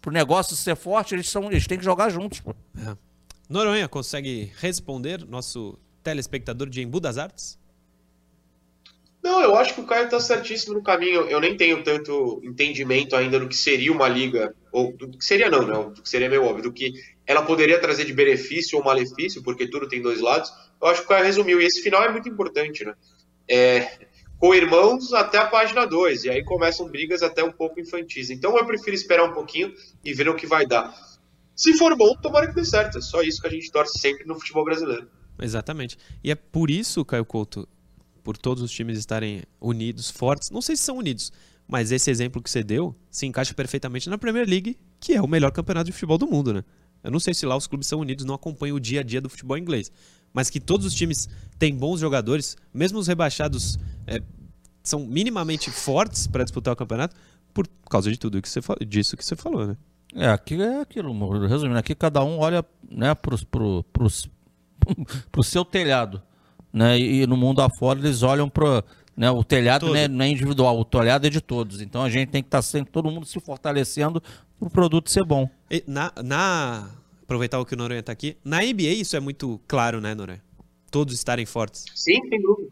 Para o negócio ser forte, eles, são, eles têm que jogar juntos. Pô.
Noronha consegue responder, nosso telespectador de Embu das Artes?
Não, eu acho que o Caio tá certíssimo no caminho. Eu nem tenho tanto entendimento ainda do que seria uma liga, ou do que seria não, não, do que seria meio óbvio, do que ela poderia trazer de benefício ou malefício, porque tudo tem dois lados. Eu acho que o Caio resumiu, e esse final é muito importante, né? É, co-irmãos até a página 2, e aí começam brigas até um pouco infantis. Então eu prefiro esperar um pouquinho e ver o que vai dar. Se for bom, tomara que dê certo. É só isso que a gente torce sempre no futebol brasileiro.
Exatamente. E é por isso, Caio Couto, por todos os times estarem unidos, fortes, não sei se são unidos, mas esse exemplo que você deu se encaixa perfeitamente na Premier League, que é o melhor campeonato de futebol do mundo, né? Eu não sei se lá os clubes são unidos, não acompanham o dia a dia do futebol inglês, mas que todos os times têm bons jogadores, mesmo os rebaixados é, são minimamente fortes para disputar o campeonato, por causa de tudo que você, disso que você falou, né?
É, aqui é aquilo, resumindo, aqui cada um olha né, pro seu telhado. Né? E, no mundo afora eles olham pro. Né, o telhado né, não é individual, o telhado é de todos. Então a gente tem que estar sempre, todo mundo se fortalecendo para o produto ser bom.
E na, na- Aproveitar o que o Noronha tá aqui, na NBA isso é muito claro, né, Noronha? Todos estarem fortes.
Sim, sem dúvida.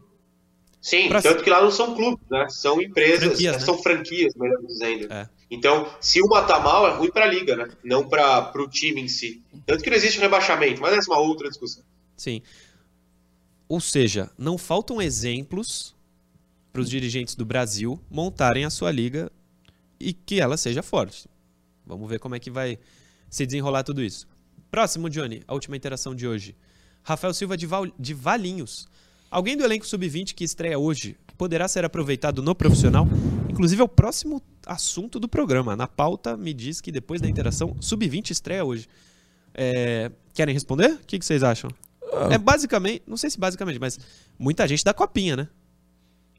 Sim,
Pra-
tanto que lá não são clubes, né? São empresas,
Franquias, né?
são franquias, melhor dizendo.
É.
Então, se uma tá mal, é ruim para a liga, né? Não para o time em si. Tanto que não existe rebaixamento, mas essa é uma outra discussão.
Sim. Ou seja, não faltam exemplos para os dirigentes do Brasil montarem a sua liga e que ela seja forte. Vamos ver como é que vai se desenrolar tudo isso. Próximo, Johnny, a última interação de hoje. Rafael Silva de, Val... de Valinhos. Alguém do elenco sub-20 que estreia hoje poderá ser aproveitado no profissional? Inclusive, é o próximo assunto do programa. Na pauta, me diz que depois da interação, sub-20 estreia hoje. É... Querem responder? O que, que vocês acham? É basicamente, não sei se basicamente, mas muita gente da copinha, né?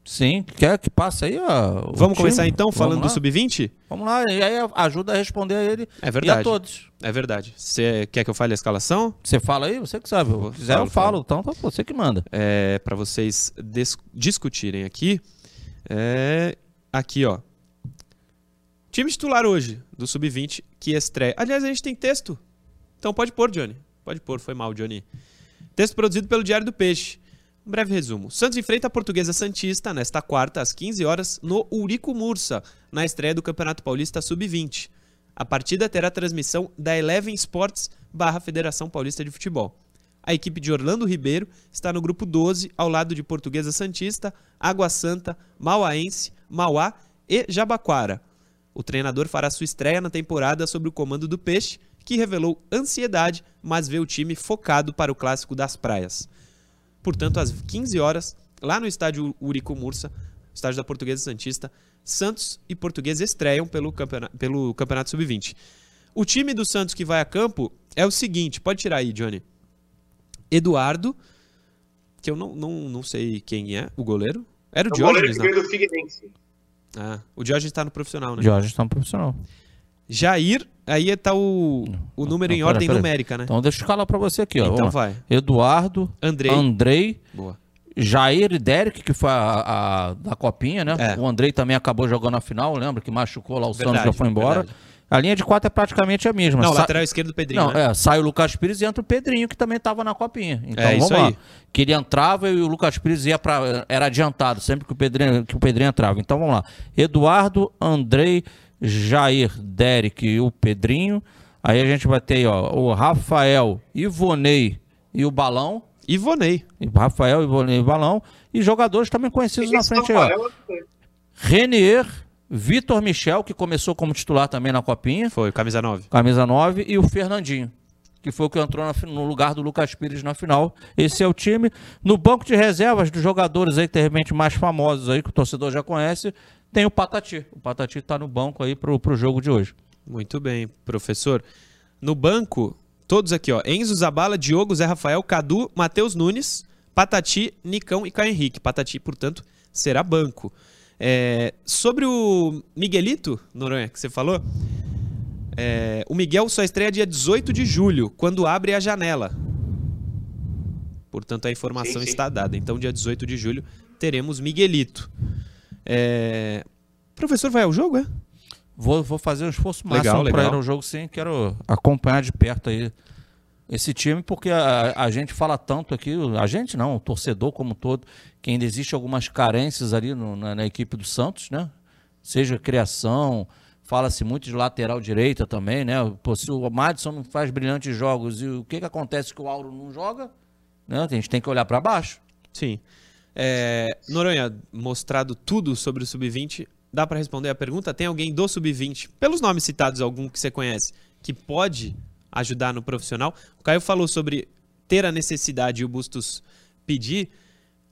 Sim, quer que passe aí ó,
Vamos começar então falando do sub-20?
Vamos lá, e aí ajuda a responder a ele
é verdade.
e a todos.
É verdade. Você quer que eu fale a escalação?
Você fala aí, você que sabe. Se quiser, eu falo. Então, tá você que manda.
É, para vocês discutirem aqui. É, aqui, ó. Time titular hoje do sub-20 que estreia. Aliás, a gente tem texto. Então pode pôr, Johnny. Pode pôr, foi mal, Johnny. Texto produzido pelo Diário do Peixe. Um breve resumo. Santos enfrenta a Portuguesa Santista nesta quarta, às 15 horas, no Urico Mursa, na estreia do Campeonato Paulista Sub-20. A partida terá transmissão da Eleven Sports barra Federação Paulista de Futebol. A equipe de Orlando Ribeiro está no grupo 12, ao lado de Portuguesa Santista, Água Santa, Mauaense, Mauá e Jabaquara. O treinador fará sua estreia na temporada sob o comando do Peixe, que revelou ansiedade, mas vê o time focado para o clássico das praias portanto, às 15 horas, lá no estádio Urico Mursa, estádio da Portuguesa Santista, Santos e Portuguesa estreiam pelo campeonato, pelo campeonato Sub-20. O time do Santos que vai a campo é o seguinte, pode tirar aí, Johnny. Eduardo, que eu não, não, não sei quem é, o goleiro. Era o, o Diógenes,
goleiro do Figueirense.
Ah, o Diógenes está no profissional, né?
Diógenes está no profissional.
Jair, aí tá o, o número não, em ordem pera. numérica, né?
Então deixa eu escalar para você aqui, ó.
Então vai.
Eduardo,
Andrei,
Andrei
Boa.
Jair e Derek, que foi a, a da copinha, né?
É.
O Andrei também acabou jogando a final, lembra? Que machucou lá, o verdade, Santos já foi embora.
Verdade.
A linha de quatro é praticamente a mesma.
Não, Sa lateral esquerdo do Pedrinho. Não,
né? é, sai o Lucas Pires e entra o Pedrinho, que também estava na copinha. Então
é,
vamos lá.
Aí.
Que ele entrava e o Lucas Pires ia para. Era adiantado, sempre que o, Pedrinho, que o Pedrinho entrava. Então vamos lá. Eduardo, Andrei, Jair, Derek e o Pedrinho. Aí a gente vai ter ó, o Rafael, Ivonei e o Balão.
Ivonei.
Rafael, Ivonei e o Balão. E jogadores também conhecidos na frente aí, ó. Renier, Vitor Michel, que começou como titular também na Copinha.
Foi, camisa 9.
Camisa 9. E o Fernandinho, que foi o que entrou no lugar do Lucas Pires na final. Esse é o time. No banco de reservas dos jogadores aí, de repente, mais famosos aí, que o torcedor já conhece, tem o Patati. O Patati está no banco aí pro, pro jogo de hoje.
Muito bem, professor. No banco, todos aqui, ó. Enzo Zabala, Diogo, Zé Rafael, Cadu, Matheus Nunes, Patati, Nicão e Caio Henrique. Patati, portanto, será banco. É, sobre o Miguelito, Noronha, que você falou, é, o Miguel só estreia dia 18 de julho, quando abre a janela. Portanto, a informação sim, sim. está dada. Então, dia 18 de julho, teremos Miguelito. É... Professor, vai ao jogo, é?
Vou, vou fazer um esforço máximo para ir ao jogo, sim. Quero acompanhar de perto aí esse time, porque a, a, gente fala tanto aqui, a gente não, o torcedor como todo, que ainda existe algumas carências ali no, na, na, equipe do Santos, né? Seja criação, fala-se muito de lateral direita também, né? Pô, se o Madison não faz brilhantes jogos e o que, que acontece que o Auro não joga, né? A gente tem que olhar para baixo.
Sim. É, Noronha, mostrado tudo sobre o Sub-20, dá para responder a pergunta? Tem alguém do Sub-20, pelos nomes citados, algum que você conhece, que pode ajudar no profissional? O Caio falou sobre ter a necessidade e o Bustos pedir.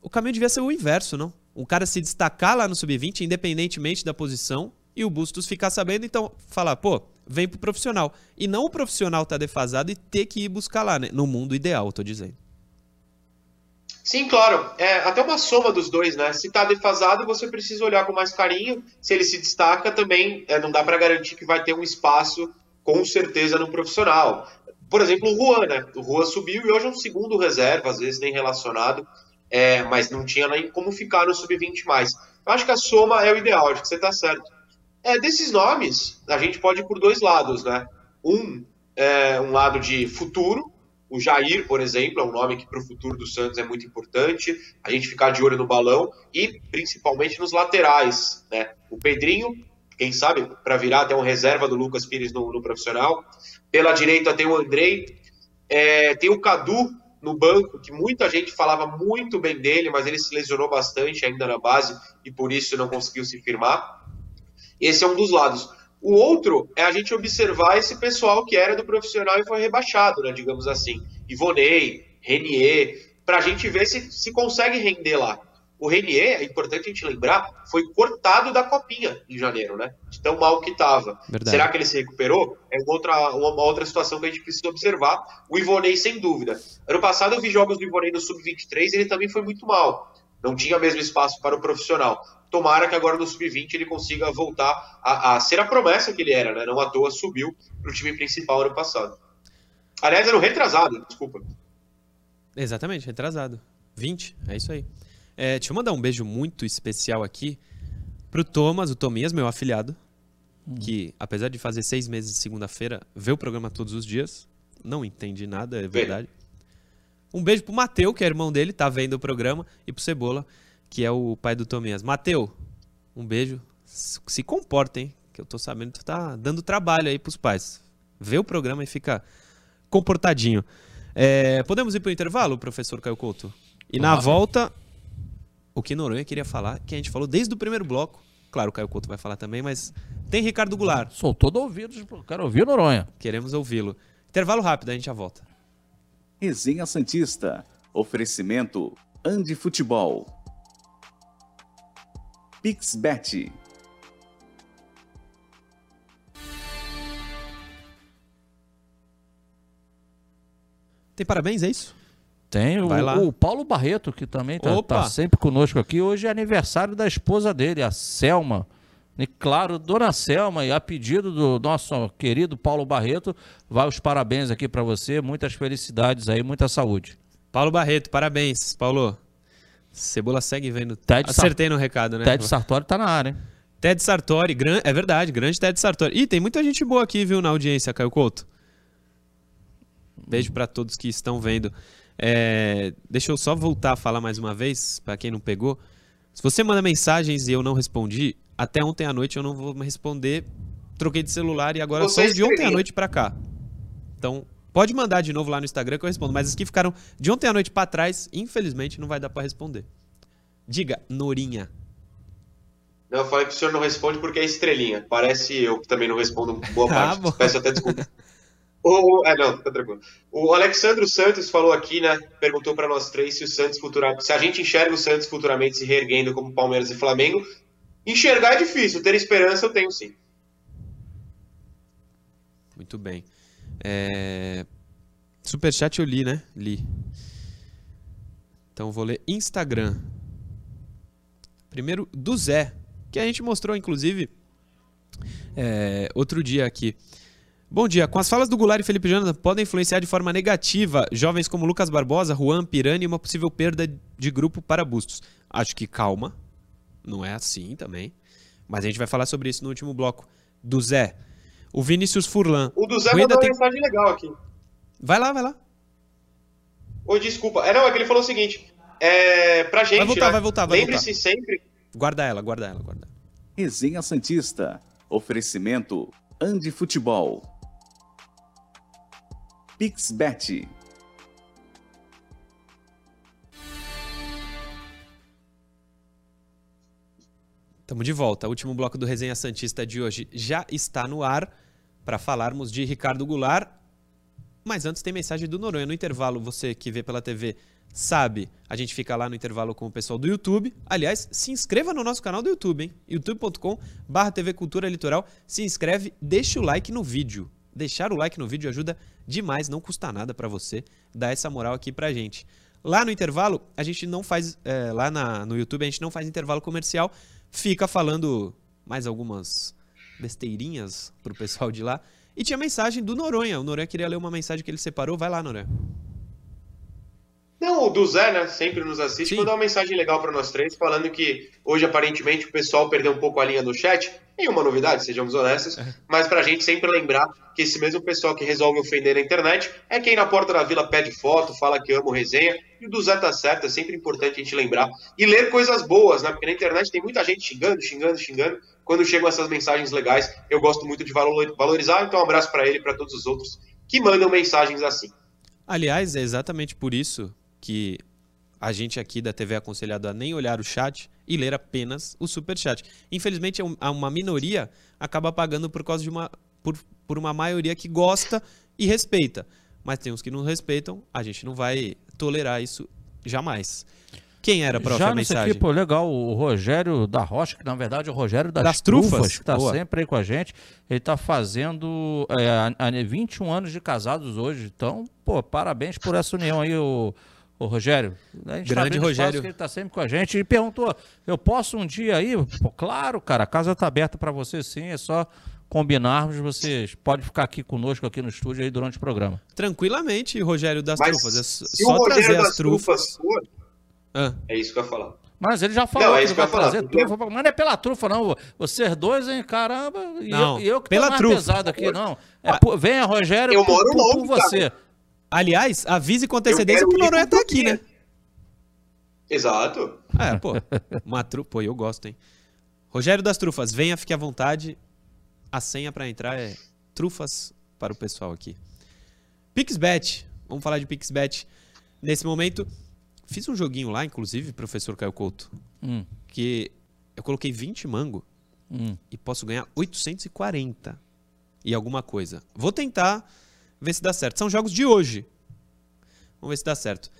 O caminho devia ser o inverso, não? O cara se destacar lá no Sub-20, independentemente da posição, e o Bustos ficar sabendo, então falar, pô, vem pro profissional. E não o profissional tá defasado e ter que ir buscar lá, né? No mundo ideal, tô dizendo.
Sim, claro. É até uma soma dos dois, né? Se tá defasado, você precisa olhar com mais carinho. Se ele se destaca, também é, não dá para garantir que vai ter um espaço com certeza no profissional. Por exemplo, o Juan, né? O Juan subiu e hoje é um segundo reserva, às vezes nem relacionado, é, mas não tinha nem como ficar no sub-20 mais. Eu acho que a soma é o ideal, acho que você tá certo. É, desses nomes, a gente pode ir por dois lados, né? Um, é, um lado de futuro, o Jair, por exemplo, é um nome que para o futuro do Santos é muito importante. A gente ficar de olho no balão e principalmente nos laterais. Né? O Pedrinho quem sabe, para virar até um reserva do Lucas Pires no, no profissional. Pela direita tem o Andrei, é, tem o Cadu no banco, que muita gente falava muito bem dele, mas ele se lesionou bastante ainda na base e por isso não conseguiu se firmar. Esse é um dos lados. O outro é a gente observar esse pessoal que era do profissional e foi rebaixado, né, digamos assim. Ivonei, Renier, para a gente ver se, se consegue render lá. O Renier, é importante a gente lembrar, foi cortado da copinha em janeiro, né? De tão mal que estava. Será que ele se recuperou? É uma outra, uma outra situação que a gente precisa observar. O Ivonei, sem dúvida. Ano passado eu vi jogos do Ivonei no Sub-23 ele também foi muito mal. Não tinha mesmo espaço para o profissional. Tomara que agora no Sub-20 ele consiga voltar a, a, ser a promessa que ele era, né? Não à toa subiu para o time principal ano passado. Aliás, era o retrasado, desculpa.
Exatamente, retrasado. 20, é isso aí. É, deixa eu mandar um beijo muito especial aqui pro Thomas, o Tominhas, meu afilhado, uhum. que apesar de fazer seis meses de segunda-feira, vê o programa todos os dias. Não entende nada, é verdade. Um beijo pro Mateu, que é irmão dele, tá vendo o programa, e pro Cebola, que é o pai do Tominhas. Mateu, um beijo. Se comporta, hein? Que eu tô sabendo que tu tá dando trabalho aí pros pais. Vê o programa e fica comportadinho. É, podemos ir pro intervalo, professor Caio Couto? E na volta, o que Noronha queria falar, que a gente falou desde o primeiro bloco. Claro, o Caio Couto vai falar também, mas tem Ricardo Goulart.
Sou todo ouvido, quero ouvir o Noronha.
Queremos ouvi-lo. Intervalo rápido, a gente já volta.
Resenha Santista. Oferecimento Andi Futebol. Pixbet.
Tem parabéns, é isso?
Tem o, o, Paulo Barreto, que também está tá sempre conosco aqui. Hoje é aniversário da esposa dele, a Selma. E claro, Dona Selma, e a pedido do nosso querido Paulo Barreto, vai os parabéns aqui para você. Muitas felicidades aí, muita saúde.
Paulo Barreto, parabéns, Paulo. Cebola segue vendo. Ted Acertei Sar... no recado, né?
Ted Sartori tá na área, hein?
Ted Sartori, gran... é verdade, grande Ted Sartori. Ih, tem muita gente boa aqui, viu, na audiência, Caio Couto. Beijo para todos que estão vendo. É, deixa eu só voltar a falar mais uma vez, para quem não pegou. Se você manda mensagens e eu não respondi, até ontem à noite eu não vou responder. Troquei de celular e agora só de ontem à noite para cá. Então, pode mandar de novo lá no Instagram que eu respondo. Mas as que ficaram de ontem à noite para trás, infelizmente não vai dar para responder. Diga, Norinha.
Não, eu falei que o senhor não responde porque é estrelinha. Parece eu que também não respondo boa ah, parte. Ah, Peço até desculpa. O, é, não, tá tranquilo. O Alexandro Santos falou aqui, né? Perguntou para nós três se o Santos futuramente. Se a gente enxerga o Santos futuramente se reerguendo como Palmeiras e Flamengo. Enxergar é difícil, ter esperança eu tenho sim.
Muito bem. É... Superchat eu li, né? Li. Então vou ler Instagram. Primeiro do Zé, que a gente mostrou, inclusive, é, outro dia aqui. Bom dia. Com as falas do Goulart e Felipe Jonathan podem influenciar de forma negativa jovens como Lucas Barbosa, Juan Pirani e uma possível perda de grupo para Bustos. Acho que calma. Não é assim também. Mas a gente vai falar sobre isso no último bloco. Do Zé. O Vinícius Furlan.
O do Zé mandou uma tem... mensagem legal aqui.
Vai lá, vai lá.
Oi, desculpa. É, não, é que ele falou o seguinte. É, pra gente.
Vai voltar,
né?
vai voltar, vai
Lembre-se sempre.
Guarda ela, guarda ela, guarda.
Resenha Santista. Oferecimento Andi Futebol. Pixbet.
Estamos de volta. O último bloco do Resenha Santista de hoje já está no ar para falarmos de Ricardo Goulart. Mas antes tem mensagem do Noronha. No intervalo, você que vê pela TV sabe, a gente fica lá no intervalo com o pessoal do YouTube. Aliás, se inscreva no nosso canal do YouTube, hein? youtube.com TV Cultura Litoral. Se inscreve, deixa o like no vídeo. Deixar o like no vídeo ajuda demais, não custa nada para você dar essa moral aqui pra gente. Lá no intervalo, a gente não faz. É, lá na, no YouTube, a gente não faz intervalo comercial, fica falando mais algumas besteirinhas pro pessoal de lá. E tinha mensagem do Noronha. O Noronha queria ler uma mensagem que ele separou. Vai lá, Noronha.
Não, o do Zé, né? Sempre nos assiste.
Sim.
Mandou uma mensagem legal para nós três, falando que hoje aparentemente o pessoal perdeu um pouco a linha no chat. Nenhuma novidade, sejamos honestos. Mas pra gente sempre lembrar que esse mesmo pessoal que resolve ofender na internet é quem na porta da vila pede foto, fala que ama o resenha. E o do Zé tá certo, é sempre importante a gente lembrar. E ler coisas boas, né? Porque na internet tem muita gente xingando, xingando, xingando. Quando chegam essas mensagens legais, eu gosto muito de valor- valorizar. Então, um abraço para ele e para todos os outros que mandam mensagens assim.
Aliás, é exatamente por isso que a gente aqui da TV é aconselhado a nem olhar o chat e ler apenas o superchat. Infelizmente, um- a uma minoria acaba pagando por causa de uma por, por uma maioria que gosta e respeita. Mas tem uns que não respeitam, a gente não vai tolerar isso jamais. Quem era a próxima
Já
mensagem?
aqui, pô, legal, o Rogério da Rocha, que na verdade é o Rogério das,
Das trufas.
trufas, que tá
Boa.
sempre aí com a gente. Ele tá fazendo é, a- a- 21 anos de casados hoje. Então, pô, parabéns por essa união aí, o, o Rogério. A gente tá
Grande
espaço
Rogério.
Que ele tá sempre com a gente. E perguntou: eu posso um dia aí? Pô, claro, cara, a casa tá aberta para você sim, é só combinarmos. Vocês podem ficar aqui conosco, aqui no estúdio aí durante o programa.
Tranquilamente, Rogério das
Mas
Trufas. É só trazer as trufas.
for,
Ah,
é isso que eu ia falar.
Mas ele já falou
Não, é
que
isso que eu
vai
ia falar,
trazer trufa. Mas não é pela trufa, não. Vocês dois, hein, caramba. E
Não,
eu, e eu que
pela
tô mais
trufa.
pesado aqui, não. É por- venha, Rogério,
Eu
por,
moro
por- por
longe,
você.
Aliás, avise com antecedência pro
quero ir
Noronha tá aqui, né?
Exato.
É, pô. Uma tru... Pô, eu gosto, hein? Rogério das Trufas, venha, fique à vontade. A senha pra entrar é trufas para o pessoal aqui. Pixbet. Vamos falar de Pixbet. Nesse momento, fiz um joguinho lá, inclusive, professor Caio Couto,
Hum,
que eu coloquei 20 mango
hum.
e posso ganhar 840 e alguma coisa. Vou tentar ver se dá certo. São jogos de hoje. Vamos ver se dá certo.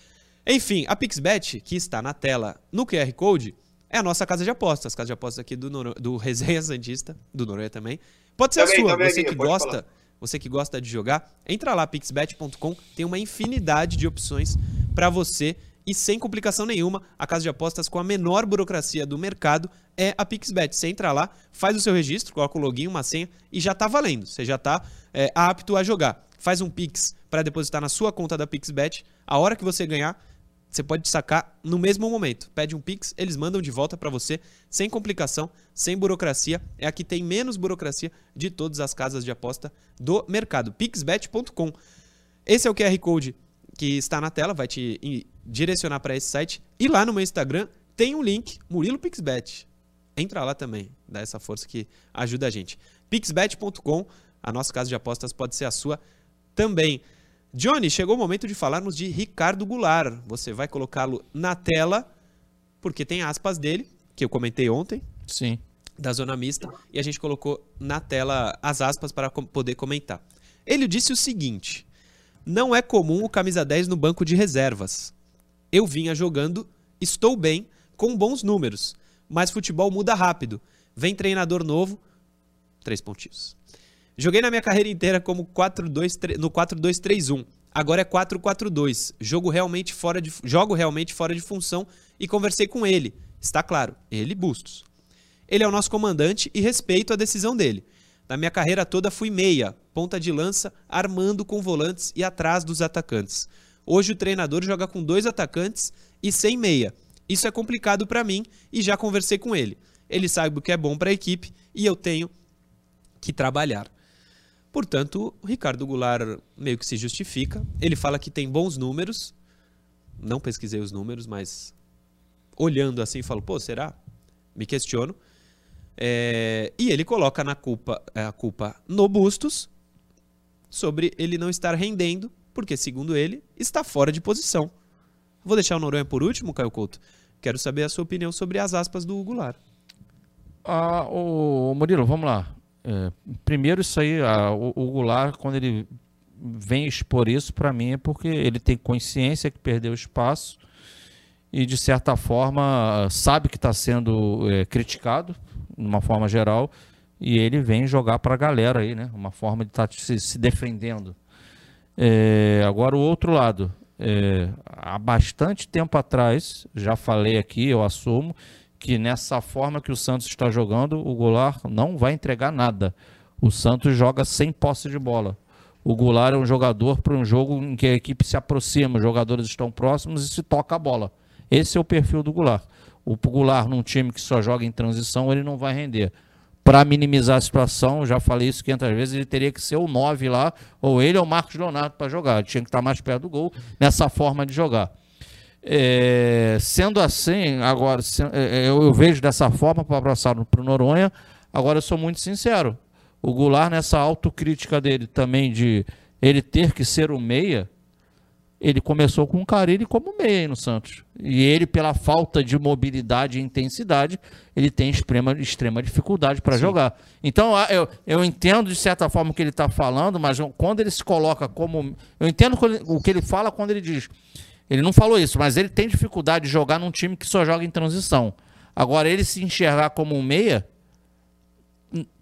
Enfim, a Pixbet, que está na tela no QR Code, é a nossa casa de apostas. Casa de apostas aqui do, Noro... do Resenha Santista, do Noronha também. Pode ser
Também,
a sua,
também,
você que gosta.
falar.
Você que gosta de jogar, entra lá, pixbet.com, tem uma infinidade de opções para você e sem complicação nenhuma. A casa de apostas com a menor burocracia do mercado é a Pixbet. Você entra lá, faz o seu registro, coloca o login, uma senha e já tá valendo. Você já tá é, apto a jogar. Faz um Pix para depositar na sua conta da Pixbet. A hora que você ganhar, você pode sacar no mesmo momento. Pede um Pix, eles mandam de volta para você, sem complicação, sem burocracia. É a que tem menos burocracia de todas as casas de aposta do mercado. Pixbet.com. Esse é o QR Code que está na tela, vai te direcionar para esse site. E lá no meu Instagram tem um link, Murilo Pixbet. Entra lá também, dá essa força que ajuda a gente. Pixbet.com, a nossa casa de apostas pode ser a sua também. Johnny, chegou o momento de falarmos de Ricardo Goulart. Você vai colocá-lo na tela, porque tem aspas dele, que eu comentei ontem,
Sim.
da zona mista, e a gente colocou na tela as aspas para com- poder comentar. Ele disse o seguinte: Não é comum o camisa 10 no banco de reservas. Eu vinha jogando, estou bem, com bons números, mas futebol muda rápido. Vem treinador novo, três pontinhos. Joguei na minha carreira inteira como 4-2-3 no 4-2-3-1. Agora é 4-4-2. Jogo realmente fora de jogo realmente fora de função e conversei com ele. Está claro, ele Bustos. Ele é o nosso comandante e respeito a decisão dele. Na minha carreira toda fui meia, ponta de lança, armando com volantes e atrás dos atacantes. Hoje o treinador joga com dois atacantes e sem meia. Isso é complicado para mim e já conversei com ele. Ele sabe o que é bom para a equipe e eu tenho que trabalhar. Portanto, o Ricardo Goulart meio que se justifica. Ele fala que tem bons números. Não pesquisei os números, mas olhando assim, falo, pô, será? Me questiono. É, e ele coloca na culpa, a culpa no Bustos sobre ele não estar rendendo, porque, segundo ele, está fora de posição. Vou deixar o Noronha por último, Caio Couto. Quero saber a sua opinião sobre as aspas do Goulart.
Ah, o Murilo, vamos lá. É, primeiro, isso aí, ah, o, o Goulart, quando ele vem expor isso, para mim é porque ele tem consciência que perdeu espaço e, de certa forma, sabe que está sendo é, criticado, de uma forma geral, e ele vem jogar para a galera aí, né? Uma forma de estar se, se defendendo. É, agora, o outro lado. É, há bastante tempo atrás, já falei aqui, eu assumo, que nessa forma que o Santos está jogando, o Goulart não vai entregar nada. O Santos joga sem posse de bola. O Goulart é um jogador para um jogo em que a equipe se aproxima, os jogadores estão próximos e se toca a bola. Esse é o perfil do Goulart. O Goulart, num time que só joga em transição, ele não vai render. Para minimizar a situação, já falei isso 500 vezes, ele teria que ser o 9 lá, ou ele ou o Marcos Leonardo para jogar. Tinha que estar mais perto do gol nessa forma de jogar. É, sendo assim, agora se, é, eu, eu, vejo dessa forma para passar para o Noronha. Agora eu sou muito sincero. O Goulart, nessa autocrítica dele também de ele ter que ser o meia, ele começou com o Carilli como meia no Santos. E ele, pela falta de mobilidade e intensidade, ele tem extrema, extrema dificuldade para jogar. Então, eu, eu entendo de certa forma o que ele está falando, mas quando ele se coloca como. Eu entendo o que ele fala quando ele diz. Ele não falou isso, mas ele tem dificuldade de jogar num time que só joga em transição. Agora, ele se enxergar como um meia,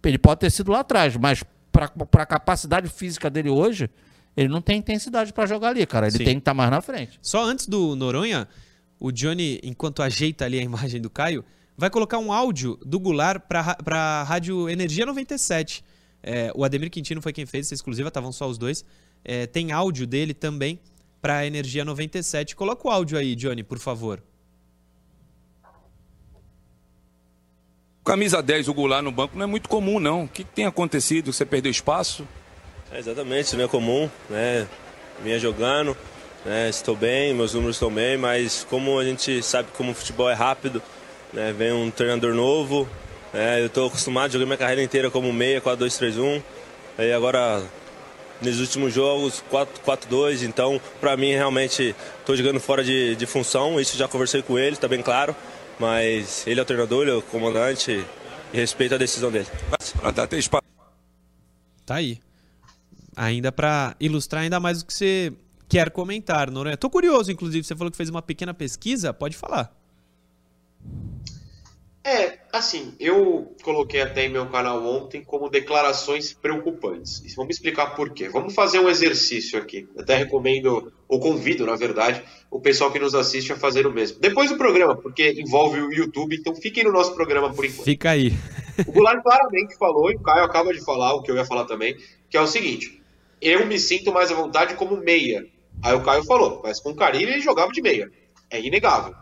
ele pode ter sido lá atrás, mas para a capacidade física dele hoje, ele não tem intensidade para jogar ali, cara. Ele Sim. tem que estar tá mais na frente.
Só antes do Noronha, o Johnny, enquanto ajeita ali a imagem do Caio, vai colocar um áudio do Goulart para a Rádio Energia 97. É, o Ademir Quintino foi quem fez essa exclusiva, estavam só os dois. É, tem áudio dele também para a Energia 97. Coloca o áudio aí, Johnny, por favor.
Camisa 10, o Goulart no banco não é muito comum, não. O que tem acontecido? Você perdeu espaço?
É, exatamente, não é comum, né? Vinha jogando, né? estou bem, meus números estão bem, mas como a gente sabe como o futebol é rápido, né? vem um treinador novo, né? eu estou acostumado, joguei minha carreira inteira como meia, 4-2-3-1, aí agora nos últimos jogos 4-2, então para mim realmente estou jogando fora de, de função, isso já conversei com ele, está bem claro, mas ele é o treinador, ele é o comandante e respeito a decisão dele.
Tá aí ainda para ilustrar ainda mais o que você quer comentar, Noronha. Tô curioso, inclusive, você falou que fez uma pequena pesquisa, pode falar.
É, assim, eu coloquei até em meu canal ontem como declarações preocupantes. Vamos explicar por quê. Vamos fazer um exercício aqui. Até recomendo, ou convido, na verdade, o pessoal que nos assiste a fazer o mesmo. Depois do programa, porque envolve o YouTube, então fiquem no nosso programa por enquanto.
Fica aí.
o Goulart claramente falou, e o Caio acaba de falar, o que eu ia falar também, que é o seguinte: eu me sinto mais à vontade como meia. Aí o Caio falou, mas com o Carilli ele jogava de meia. É inegável.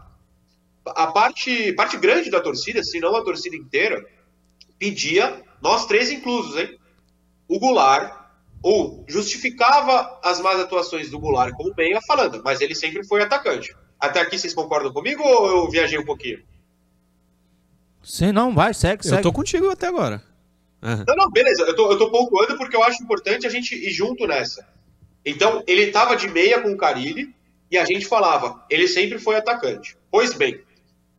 A parte, parte grande da torcida, se não a torcida inteira, pedia, nós três inclusos, hein? O Goulart, ou justificava as más atuações do Goulart como meia, falando, mas ele sempre foi atacante. Até aqui vocês concordam comigo ou eu viajei um pouquinho?
Sim, não, vai, segue, segue.
Eu tô contigo até agora.
Uhum. Não, não, beleza. Eu tô, eu tô pontuando porque eu acho importante a gente ir junto nessa. Então, ele tava de meia com o Carilli e a gente falava, ele sempre foi atacante. Pois bem,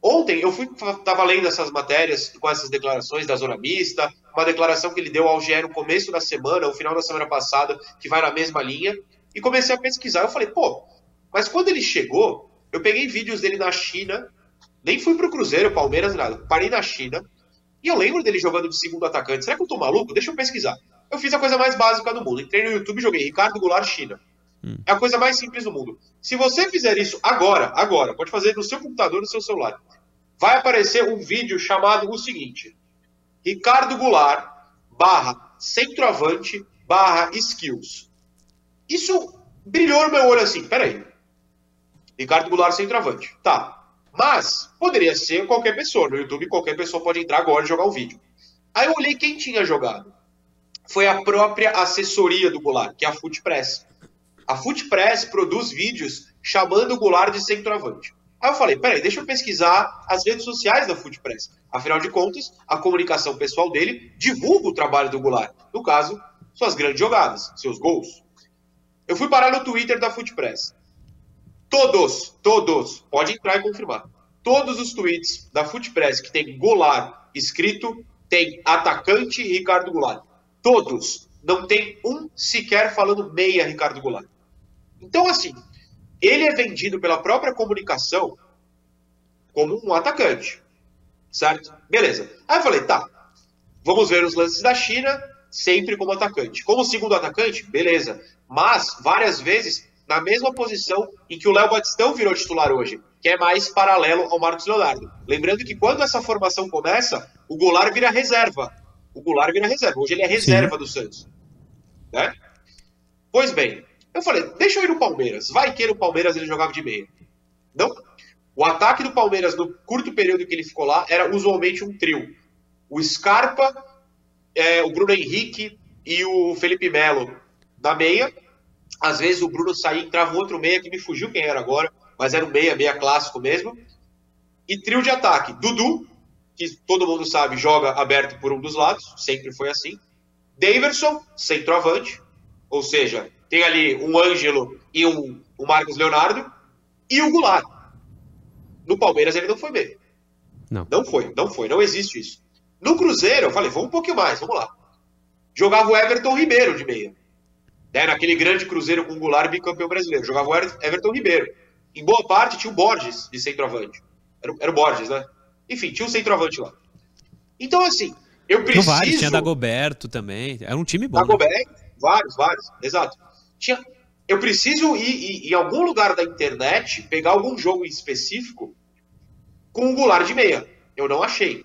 ontem eu fui tava lendo essas matérias com essas declarações da zona mista, uma declaração que ele deu ao GE no começo da semana, no final da semana passada, que vai na mesma linha, e comecei a pesquisar. Eu falei, pô, mas quando ele chegou, eu peguei vídeos dele na China, nem fui pro Cruzeiro, Palmeiras, nada, parei na China, e eu lembro dele jogando de segundo atacante. Será que eu tô maluco? Deixa eu pesquisar. Eu fiz a coisa mais básica do mundo. Entrei no YouTube e joguei Ricardo Goulart China. Hum. É a coisa mais simples do mundo. Se você fizer isso agora, agora, pode fazer no seu computador, no seu celular, vai aparecer um vídeo chamado o seguinte: Ricardo Goulart barra centroavante barra skills. Isso brilhou no meu olho assim. Peraí. Ricardo Goulart centroavante. Tá. Mas poderia ser qualquer pessoa. No YouTube, qualquer pessoa pode entrar agora e jogar o vídeo. Aí eu olhei quem tinha jogado. Foi a própria assessoria do Goulart, que é a Footpress. A Footpress produz vídeos chamando o Goulart de centroavante. Aí eu falei, peraí, deixa eu pesquisar as redes sociais da Footpress. Afinal de contas, a comunicação pessoal dele divulga o trabalho do Goulart. No caso, suas grandes jogadas, seus gols. Eu fui parar no Twitter da Footpress. Todos, todos, pode entrar e confirmar. Todos os tweets da Footpress que tem Goulart escrito, tem atacante Ricardo Goulart. Todos. Não tem um sequer falando meia Ricardo Goulart. Então, assim, ele é vendido pela própria comunicação como um atacante. Certo? Beleza. Aí eu falei, tá. Vamos ver os lances da China, sempre como atacante. Como segundo atacante, beleza. Mas, várias vezes, na mesma posição em que o Léo Batistão virou titular hoje, que é mais paralelo ao Marcos Leonardo. Lembrando que quando essa formação começa, o Goulart vira reserva. O Goulart vira reserva. Hoje ele é reserva Sim. do Santos. Né? Pois bem, eu falei, deixa eu ir no Palmeiras. Vai que no Palmeiras ele jogava de meia. Não. O ataque do Palmeiras, no curto período que ele ficou lá, era usualmente um trio. O Scarpa, é, o Bruno Henrique e o Felipe Melo na meia. Às vezes o Bruno saía e entrava um outro meia que me fugiu quem era agora, mas era um meia, meia clássico mesmo. E trio de ataque. Dudu, que todo mundo sabe, joga aberto por um dos lados, sempre foi assim. Daverson, centroavante, ou seja, tem ali um Ângelo e um, um Marcos Leonardo, e o Goulart. No Palmeiras ele não foi bem.
Não.
Não foi, não foi, não existe isso. No Cruzeiro, eu falei, vamos um pouquinho mais, vamos lá. Jogava o Everton Ribeiro de meia. Né, naquele grande Cruzeiro com o Goulart bicampeão brasileiro. Jogava o Everton Ribeiro. Em boa parte tinha o Borges de centroavante. Era, era o Borges, né? Enfim, tinha um centroavante lá. Então, assim, eu preciso...
No vários, tinha Dagoberto também. Era um time bom. né?
Dagoberto, vários, vários, exato. Tinha... Eu preciso ir, ir em algum lugar da internet, pegar algum jogo em específico com o Goulart de meia. Eu não achei.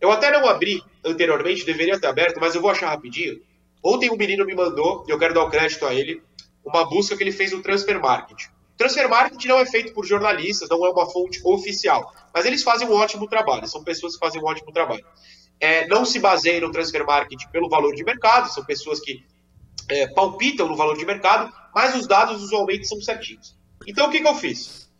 Eu até não abri anteriormente, deveria ter aberto, mas eu vou achar rapidinho. Ontem um menino me mandou, e eu quero dar o crédito a ele, uma busca que ele fez no Transfer Market. Transfer Market não é feito por jornalistas, não é uma fonte oficial, mas eles fazem um ótimo trabalho, são pessoas que fazem um ótimo trabalho. É, não se baseia no Transfer Market pelo valor de mercado, são pessoas que é, palpitam no valor de mercado, mas os dados usualmente são certinhos. Então o que, que eu fiz?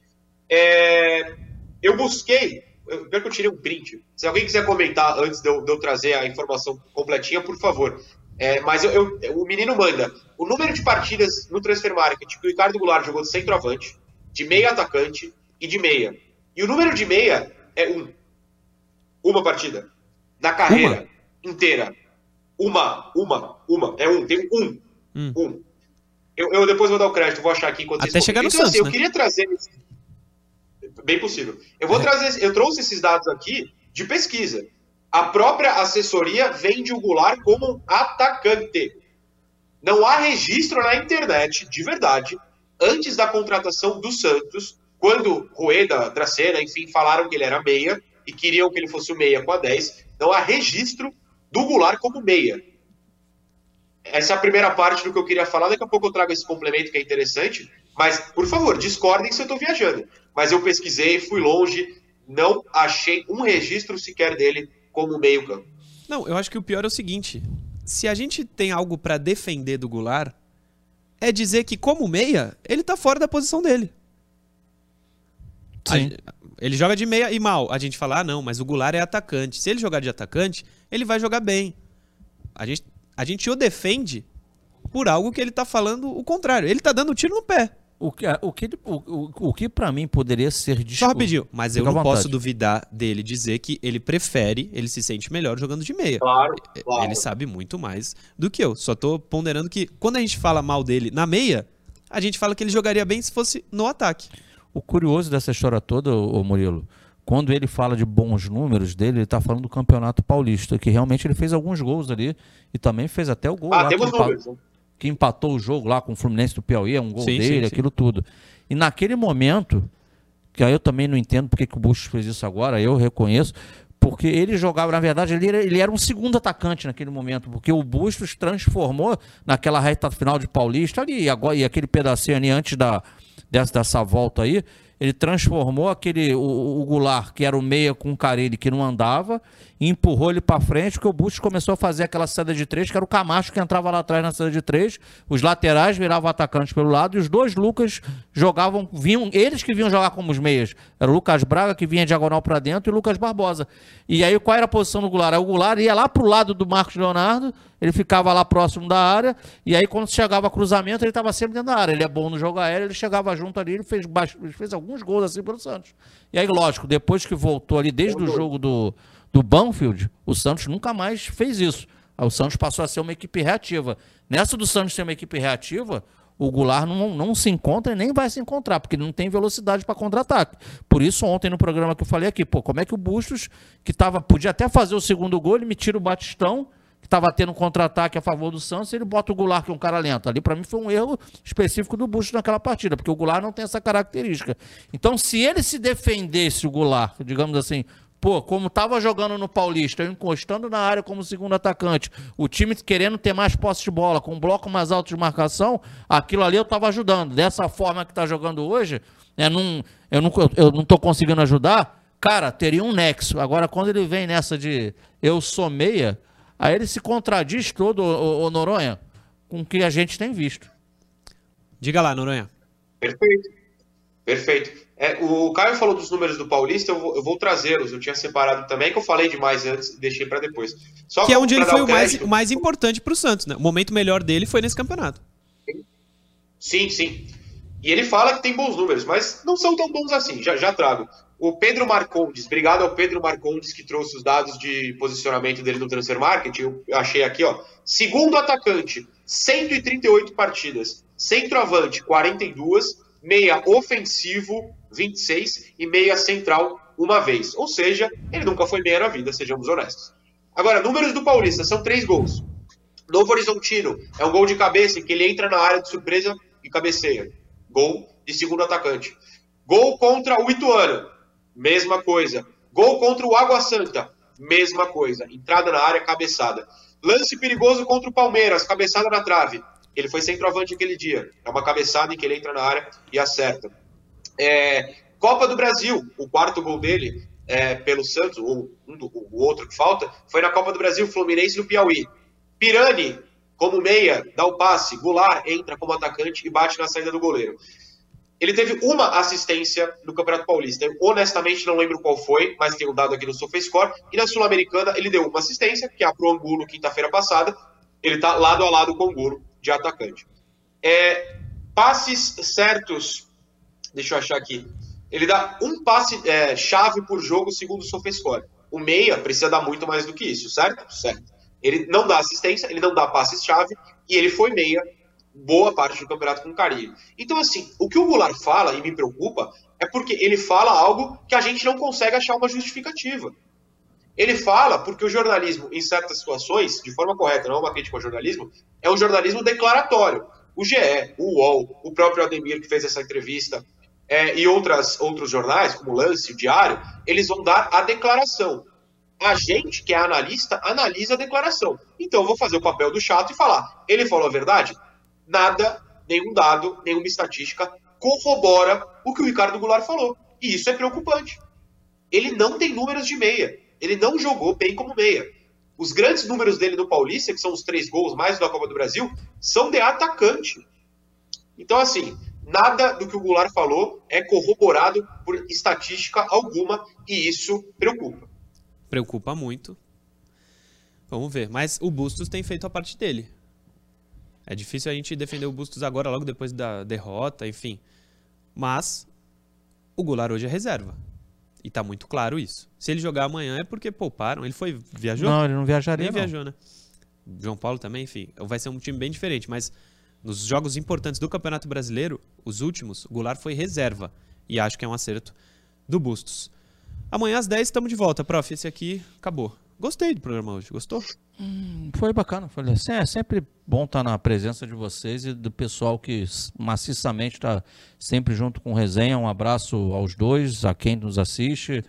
É, eu busquei, eu, que eu tirei um print. Se alguém quiser comentar antes de eu, de eu trazer a informação completinha, por favor. É, mas eu, eu, o menino manda o número de partidas no Transfer Market que o Ricardo Goulart jogou de centroavante, de meia atacante e de meia. E o número de meia é um. Uma partida. Na carreira inteira. Uma, uma, uma. É um, tem um.
Hum.
Um. Eu, eu depois vou dar o crédito, vou achar aqui enquanto
Até
vocês
chegar no
então, assim,
Santos,
eu
né?
queria trazer. Bem possível. Eu vou
É.
trazer. Eu trouxe esses dados aqui de pesquisa. A própria assessoria vende o Goulart como um atacante. Não há registro na internet, de verdade, antes da contratação do Santos, quando Rueda, Dracena, enfim, falaram que ele era meia e queriam que ele fosse o meia com a 10. Não há registro do Goulart como meia. Essa é a primeira parte do que eu queria falar. Daqui a pouco eu trago esse complemento que é interessante. Mas, por favor, discordem se eu estou viajando. Mas eu pesquisei, fui longe, não achei um registro sequer dele como meio campo.
Não, eu acho que o pior é o seguinte: se a gente tem algo pra defender do Goulart, é dizer que, como meia, ele tá fora da posição dele. A
Sim.
gen- ele joga de meia e mal. A gente fala, ah, não, mas o Goulart é atacante. Se ele jogar de atacante, ele vai jogar bem. A gente, a gente o defende por algo que ele tá falando o contrário. Ele tá dando tiro no pé.
O que, o que, o, o, o que para mim poderia ser
Só
discutido.
rapidinho. Mas eu não posso duvidar dele dizer que ele prefere, ele se sente melhor jogando de meia.
Claro, claro.
Ele sabe muito mais do que eu. Só tô ponderando que quando a gente fala mal dele na meia, a gente fala que ele jogaria bem se fosse no ataque.
O curioso dessa história toda, ô Murilo, quando ele fala de bons números dele, ele tá falando do Campeonato Paulista, que realmente ele fez alguns gols ali e também fez até o gol
Ah,
lá
temos números.
Que empatou o jogo lá com o Fluminense do Piauí, é um gol
Sim,
dele,
sim, sim.
aquilo tudo. E naquele momento, que aí eu também não entendo porque que o Bustos fez isso agora, eu reconheço, porque ele jogava, na verdade, ele era, ele era um segundo atacante naquele momento, porque o Bustos transformou naquela reta final de Paulista ali, e, agora, e aquele pedacinho ali antes da, dessa, dessa volta aí, ele transformou aquele o, o Goulart, que era o meia com o Carille que não andava, e empurrou ele para frente, porque o Bustos começou a fazer aquela saída de três, que era o Camacho que entrava lá atrás na saída de três, os laterais viravam atacantes pelo lado, e os dois Lucas jogavam, vinham, eles que vinham jogar como os meias. Era o Lucas Braga que vinha diagonal para dentro e o Lucas Barbosa. E aí qual era a posição do Goulart? Aí o Goulart ia lá pro lado do Marcos Leonardo, ele ficava lá próximo da área, e aí quando chegava cruzamento, ele estava sempre dentro da área. Ele é bom no jogo aéreo, ele chegava junto ali, ele fez, fez alguns gols assim pelo Santos. E aí, lógico, depois que voltou ali, desde o jogo do, do Banfield, o Santos nunca mais fez isso. Aí o Santos passou a ser uma equipe reativa. Nessa do Santos ser uma equipe reativa, o Goulart não, não se encontra e nem vai se encontrar, porque ele não tem velocidade para contra-ataque. Por isso, ontem no programa que eu falei aqui, pô, como é que o Bustos, que tava, podia até fazer o segundo gol, ele me tira o Batistão, que estava tendo um contra-ataque a favor do Santos, ele bota o Goulart, que é um cara lento. Ali, para mim, foi um erro específico do Bustos naquela partida, porque o Goulart não tem essa característica. Então, se ele se defendesse, o Goulart, digamos assim, Pô, como tava jogando no Paulista, eu encostando na área como segundo atacante, o time querendo ter mais posse de bola, com um bloco mais alto de marcação, aquilo ali eu tava ajudando. Dessa forma que tá jogando hoje, é num, eu, não, eu não tô conseguindo ajudar, cara, teria um nexo. Agora, quando ele vem nessa de eu sou meia, aí ele se contradiz todo, o, o Noronha, com o que a gente tem visto.
Diga lá, Noronha.
Perfeito. Perfeito. É, o Caio falou dos números do Paulista, eu vou, vou trazê-los. Eu tinha separado também, que eu falei demais antes e deixei para depois.
Só que é onde ele foi o mais, o mais importante para o Santos, né? O momento melhor dele foi nesse campeonato.
Sim, sim. E ele fala que tem bons números, mas não são tão bons assim. Já, já trago. O Pedro Marcondes, obrigado ao Pedro Marcondes que trouxe os dados de posicionamento dele no Transfer Market. Eu achei aqui, ó. Segundo atacante, 138 partidas. Centroavante, 42. Meia ofensivo, 26 e meia central uma vez. Ou seja, ele nunca foi meia na vida, sejamos honestos. Agora, números do Paulista são três gols. Novo Horizontino é um gol de cabeça em que ele entra na área de surpresa e cabeceia. Gol de segundo atacante. Gol contra o Ituano, mesma coisa. Gol contra o Água Santa, mesma coisa. Entrada na área, cabeçada. Lance perigoso contra o Palmeiras, cabeçada na trave. Ele foi centroavante aquele dia. É uma cabeçada em que ele entra na área e acerta. É, Copa do Brasil, o quarto gol dele é, pelo Santos, ou um do, o outro que falta, foi na Copa do Brasil, Fluminense do Piauí. Pirani, como meia, dá o passe. Goulart entra como atacante e bate na saída do goleiro. Ele teve uma assistência no Campeonato Paulista. Eu honestamente não lembro qual foi, mas tem um dado aqui no SofaScore. E na Sul-Americana ele deu uma assistência, que é pro Angulo quinta-feira passada. Ele está lado a lado com o Angulo de atacante. É, passes certos Deixa eu achar aqui. Ele dá um passe é, chave por jogo segundo o SofaScore. O meia precisa dar muito mais do que isso, certo? Certo. Ele não dá assistência, ele não dá passes-chave e ele foi meia boa parte do campeonato com carinho. Então, assim, o que o Goulart fala e me preocupa é porque ele fala algo que a gente não consegue achar uma justificativa. Ele fala porque o jornalismo, em certas situações, de forma correta, não é uma crítica ao jornalismo, é um jornalismo declaratório. O GE, o UOL, o próprio Ademir que fez essa entrevista, é, e outras, outros jornais, como o Lance, o Diário, eles vão dar a declaração. A gente, que é analista, analisa a declaração. Então eu vou fazer o papel do chato e falar: ele falou a verdade? Nada, nenhum dado, nenhuma estatística corrobora o que o Ricardo Goulart falou. E isso é preocupante. Ele não tem números de meia. Ele não jogou bem como meia. Os grandes números dele no Paulista, que são os três gols mais da Copa do Brasil, são de atacante. Então, assim, nada do que o Goulart falou é corroborado por estatística alguma e isso preocupa.
Preocupa muito. Vamos ver. Mas o Bustos tem feito a parte dele. É difícil a gente defender o Bustos agora, logo depois da derrota, enfim. Mas o Goulart hoje é reserva. E tá muito claro isso. Se ele jogar amanhã é porque pouparam. Ele foi. Viajou?
Não, ele não viajaria. Não.
viajou, né? João Paulo também, enfim. Vai ser um time bem diferente, mas nos jogos importantes do Campeonato Brasileiro, os últimos, o Goulart foi reserva. E acho que é um acerto do Bustos. Amanhã às 10 estamos de volta, prof. Esse aqui acabou. Gostei do programa hoje. Gostou?
Hum, foi bacana. Foi, é sempre bom estar na presença de vocês e do pessoal que maciçamente está sempre junto com o resenha. Um abraço aos dois, a quem nos assiste,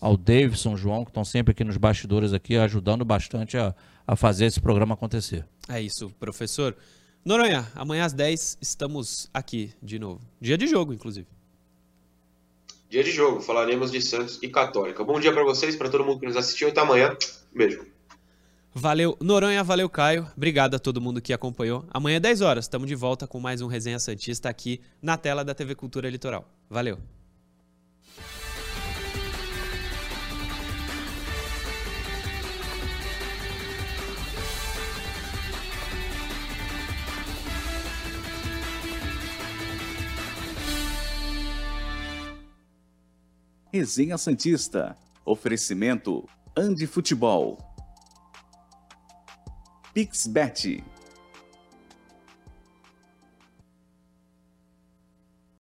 ao Davidson, João, que estão sempre aqui nos bastidores aqui, ajudando bastante a, a fazer esse programa acontecer.
É isso, professor. Noronha, amanhã às 10 estamos aqui de novo. Dia de jogo, inclusive.
Dia de jogo, falaremos de Santos e Católica. Bom dia para vocês, para todo mundo que nos assistiu. Até amanhã. Beijo.
Valeu, Noronha, valeu, Caio. Obrigado a todo mundo que acompanhou. Amanhã, 10 horas, estamos de volta com mais um Resenha Santista aqui na tela da TV Cultura Litoral. Valeu.
Resenha Santista. Oferecimento Andi Futebol. Pixbet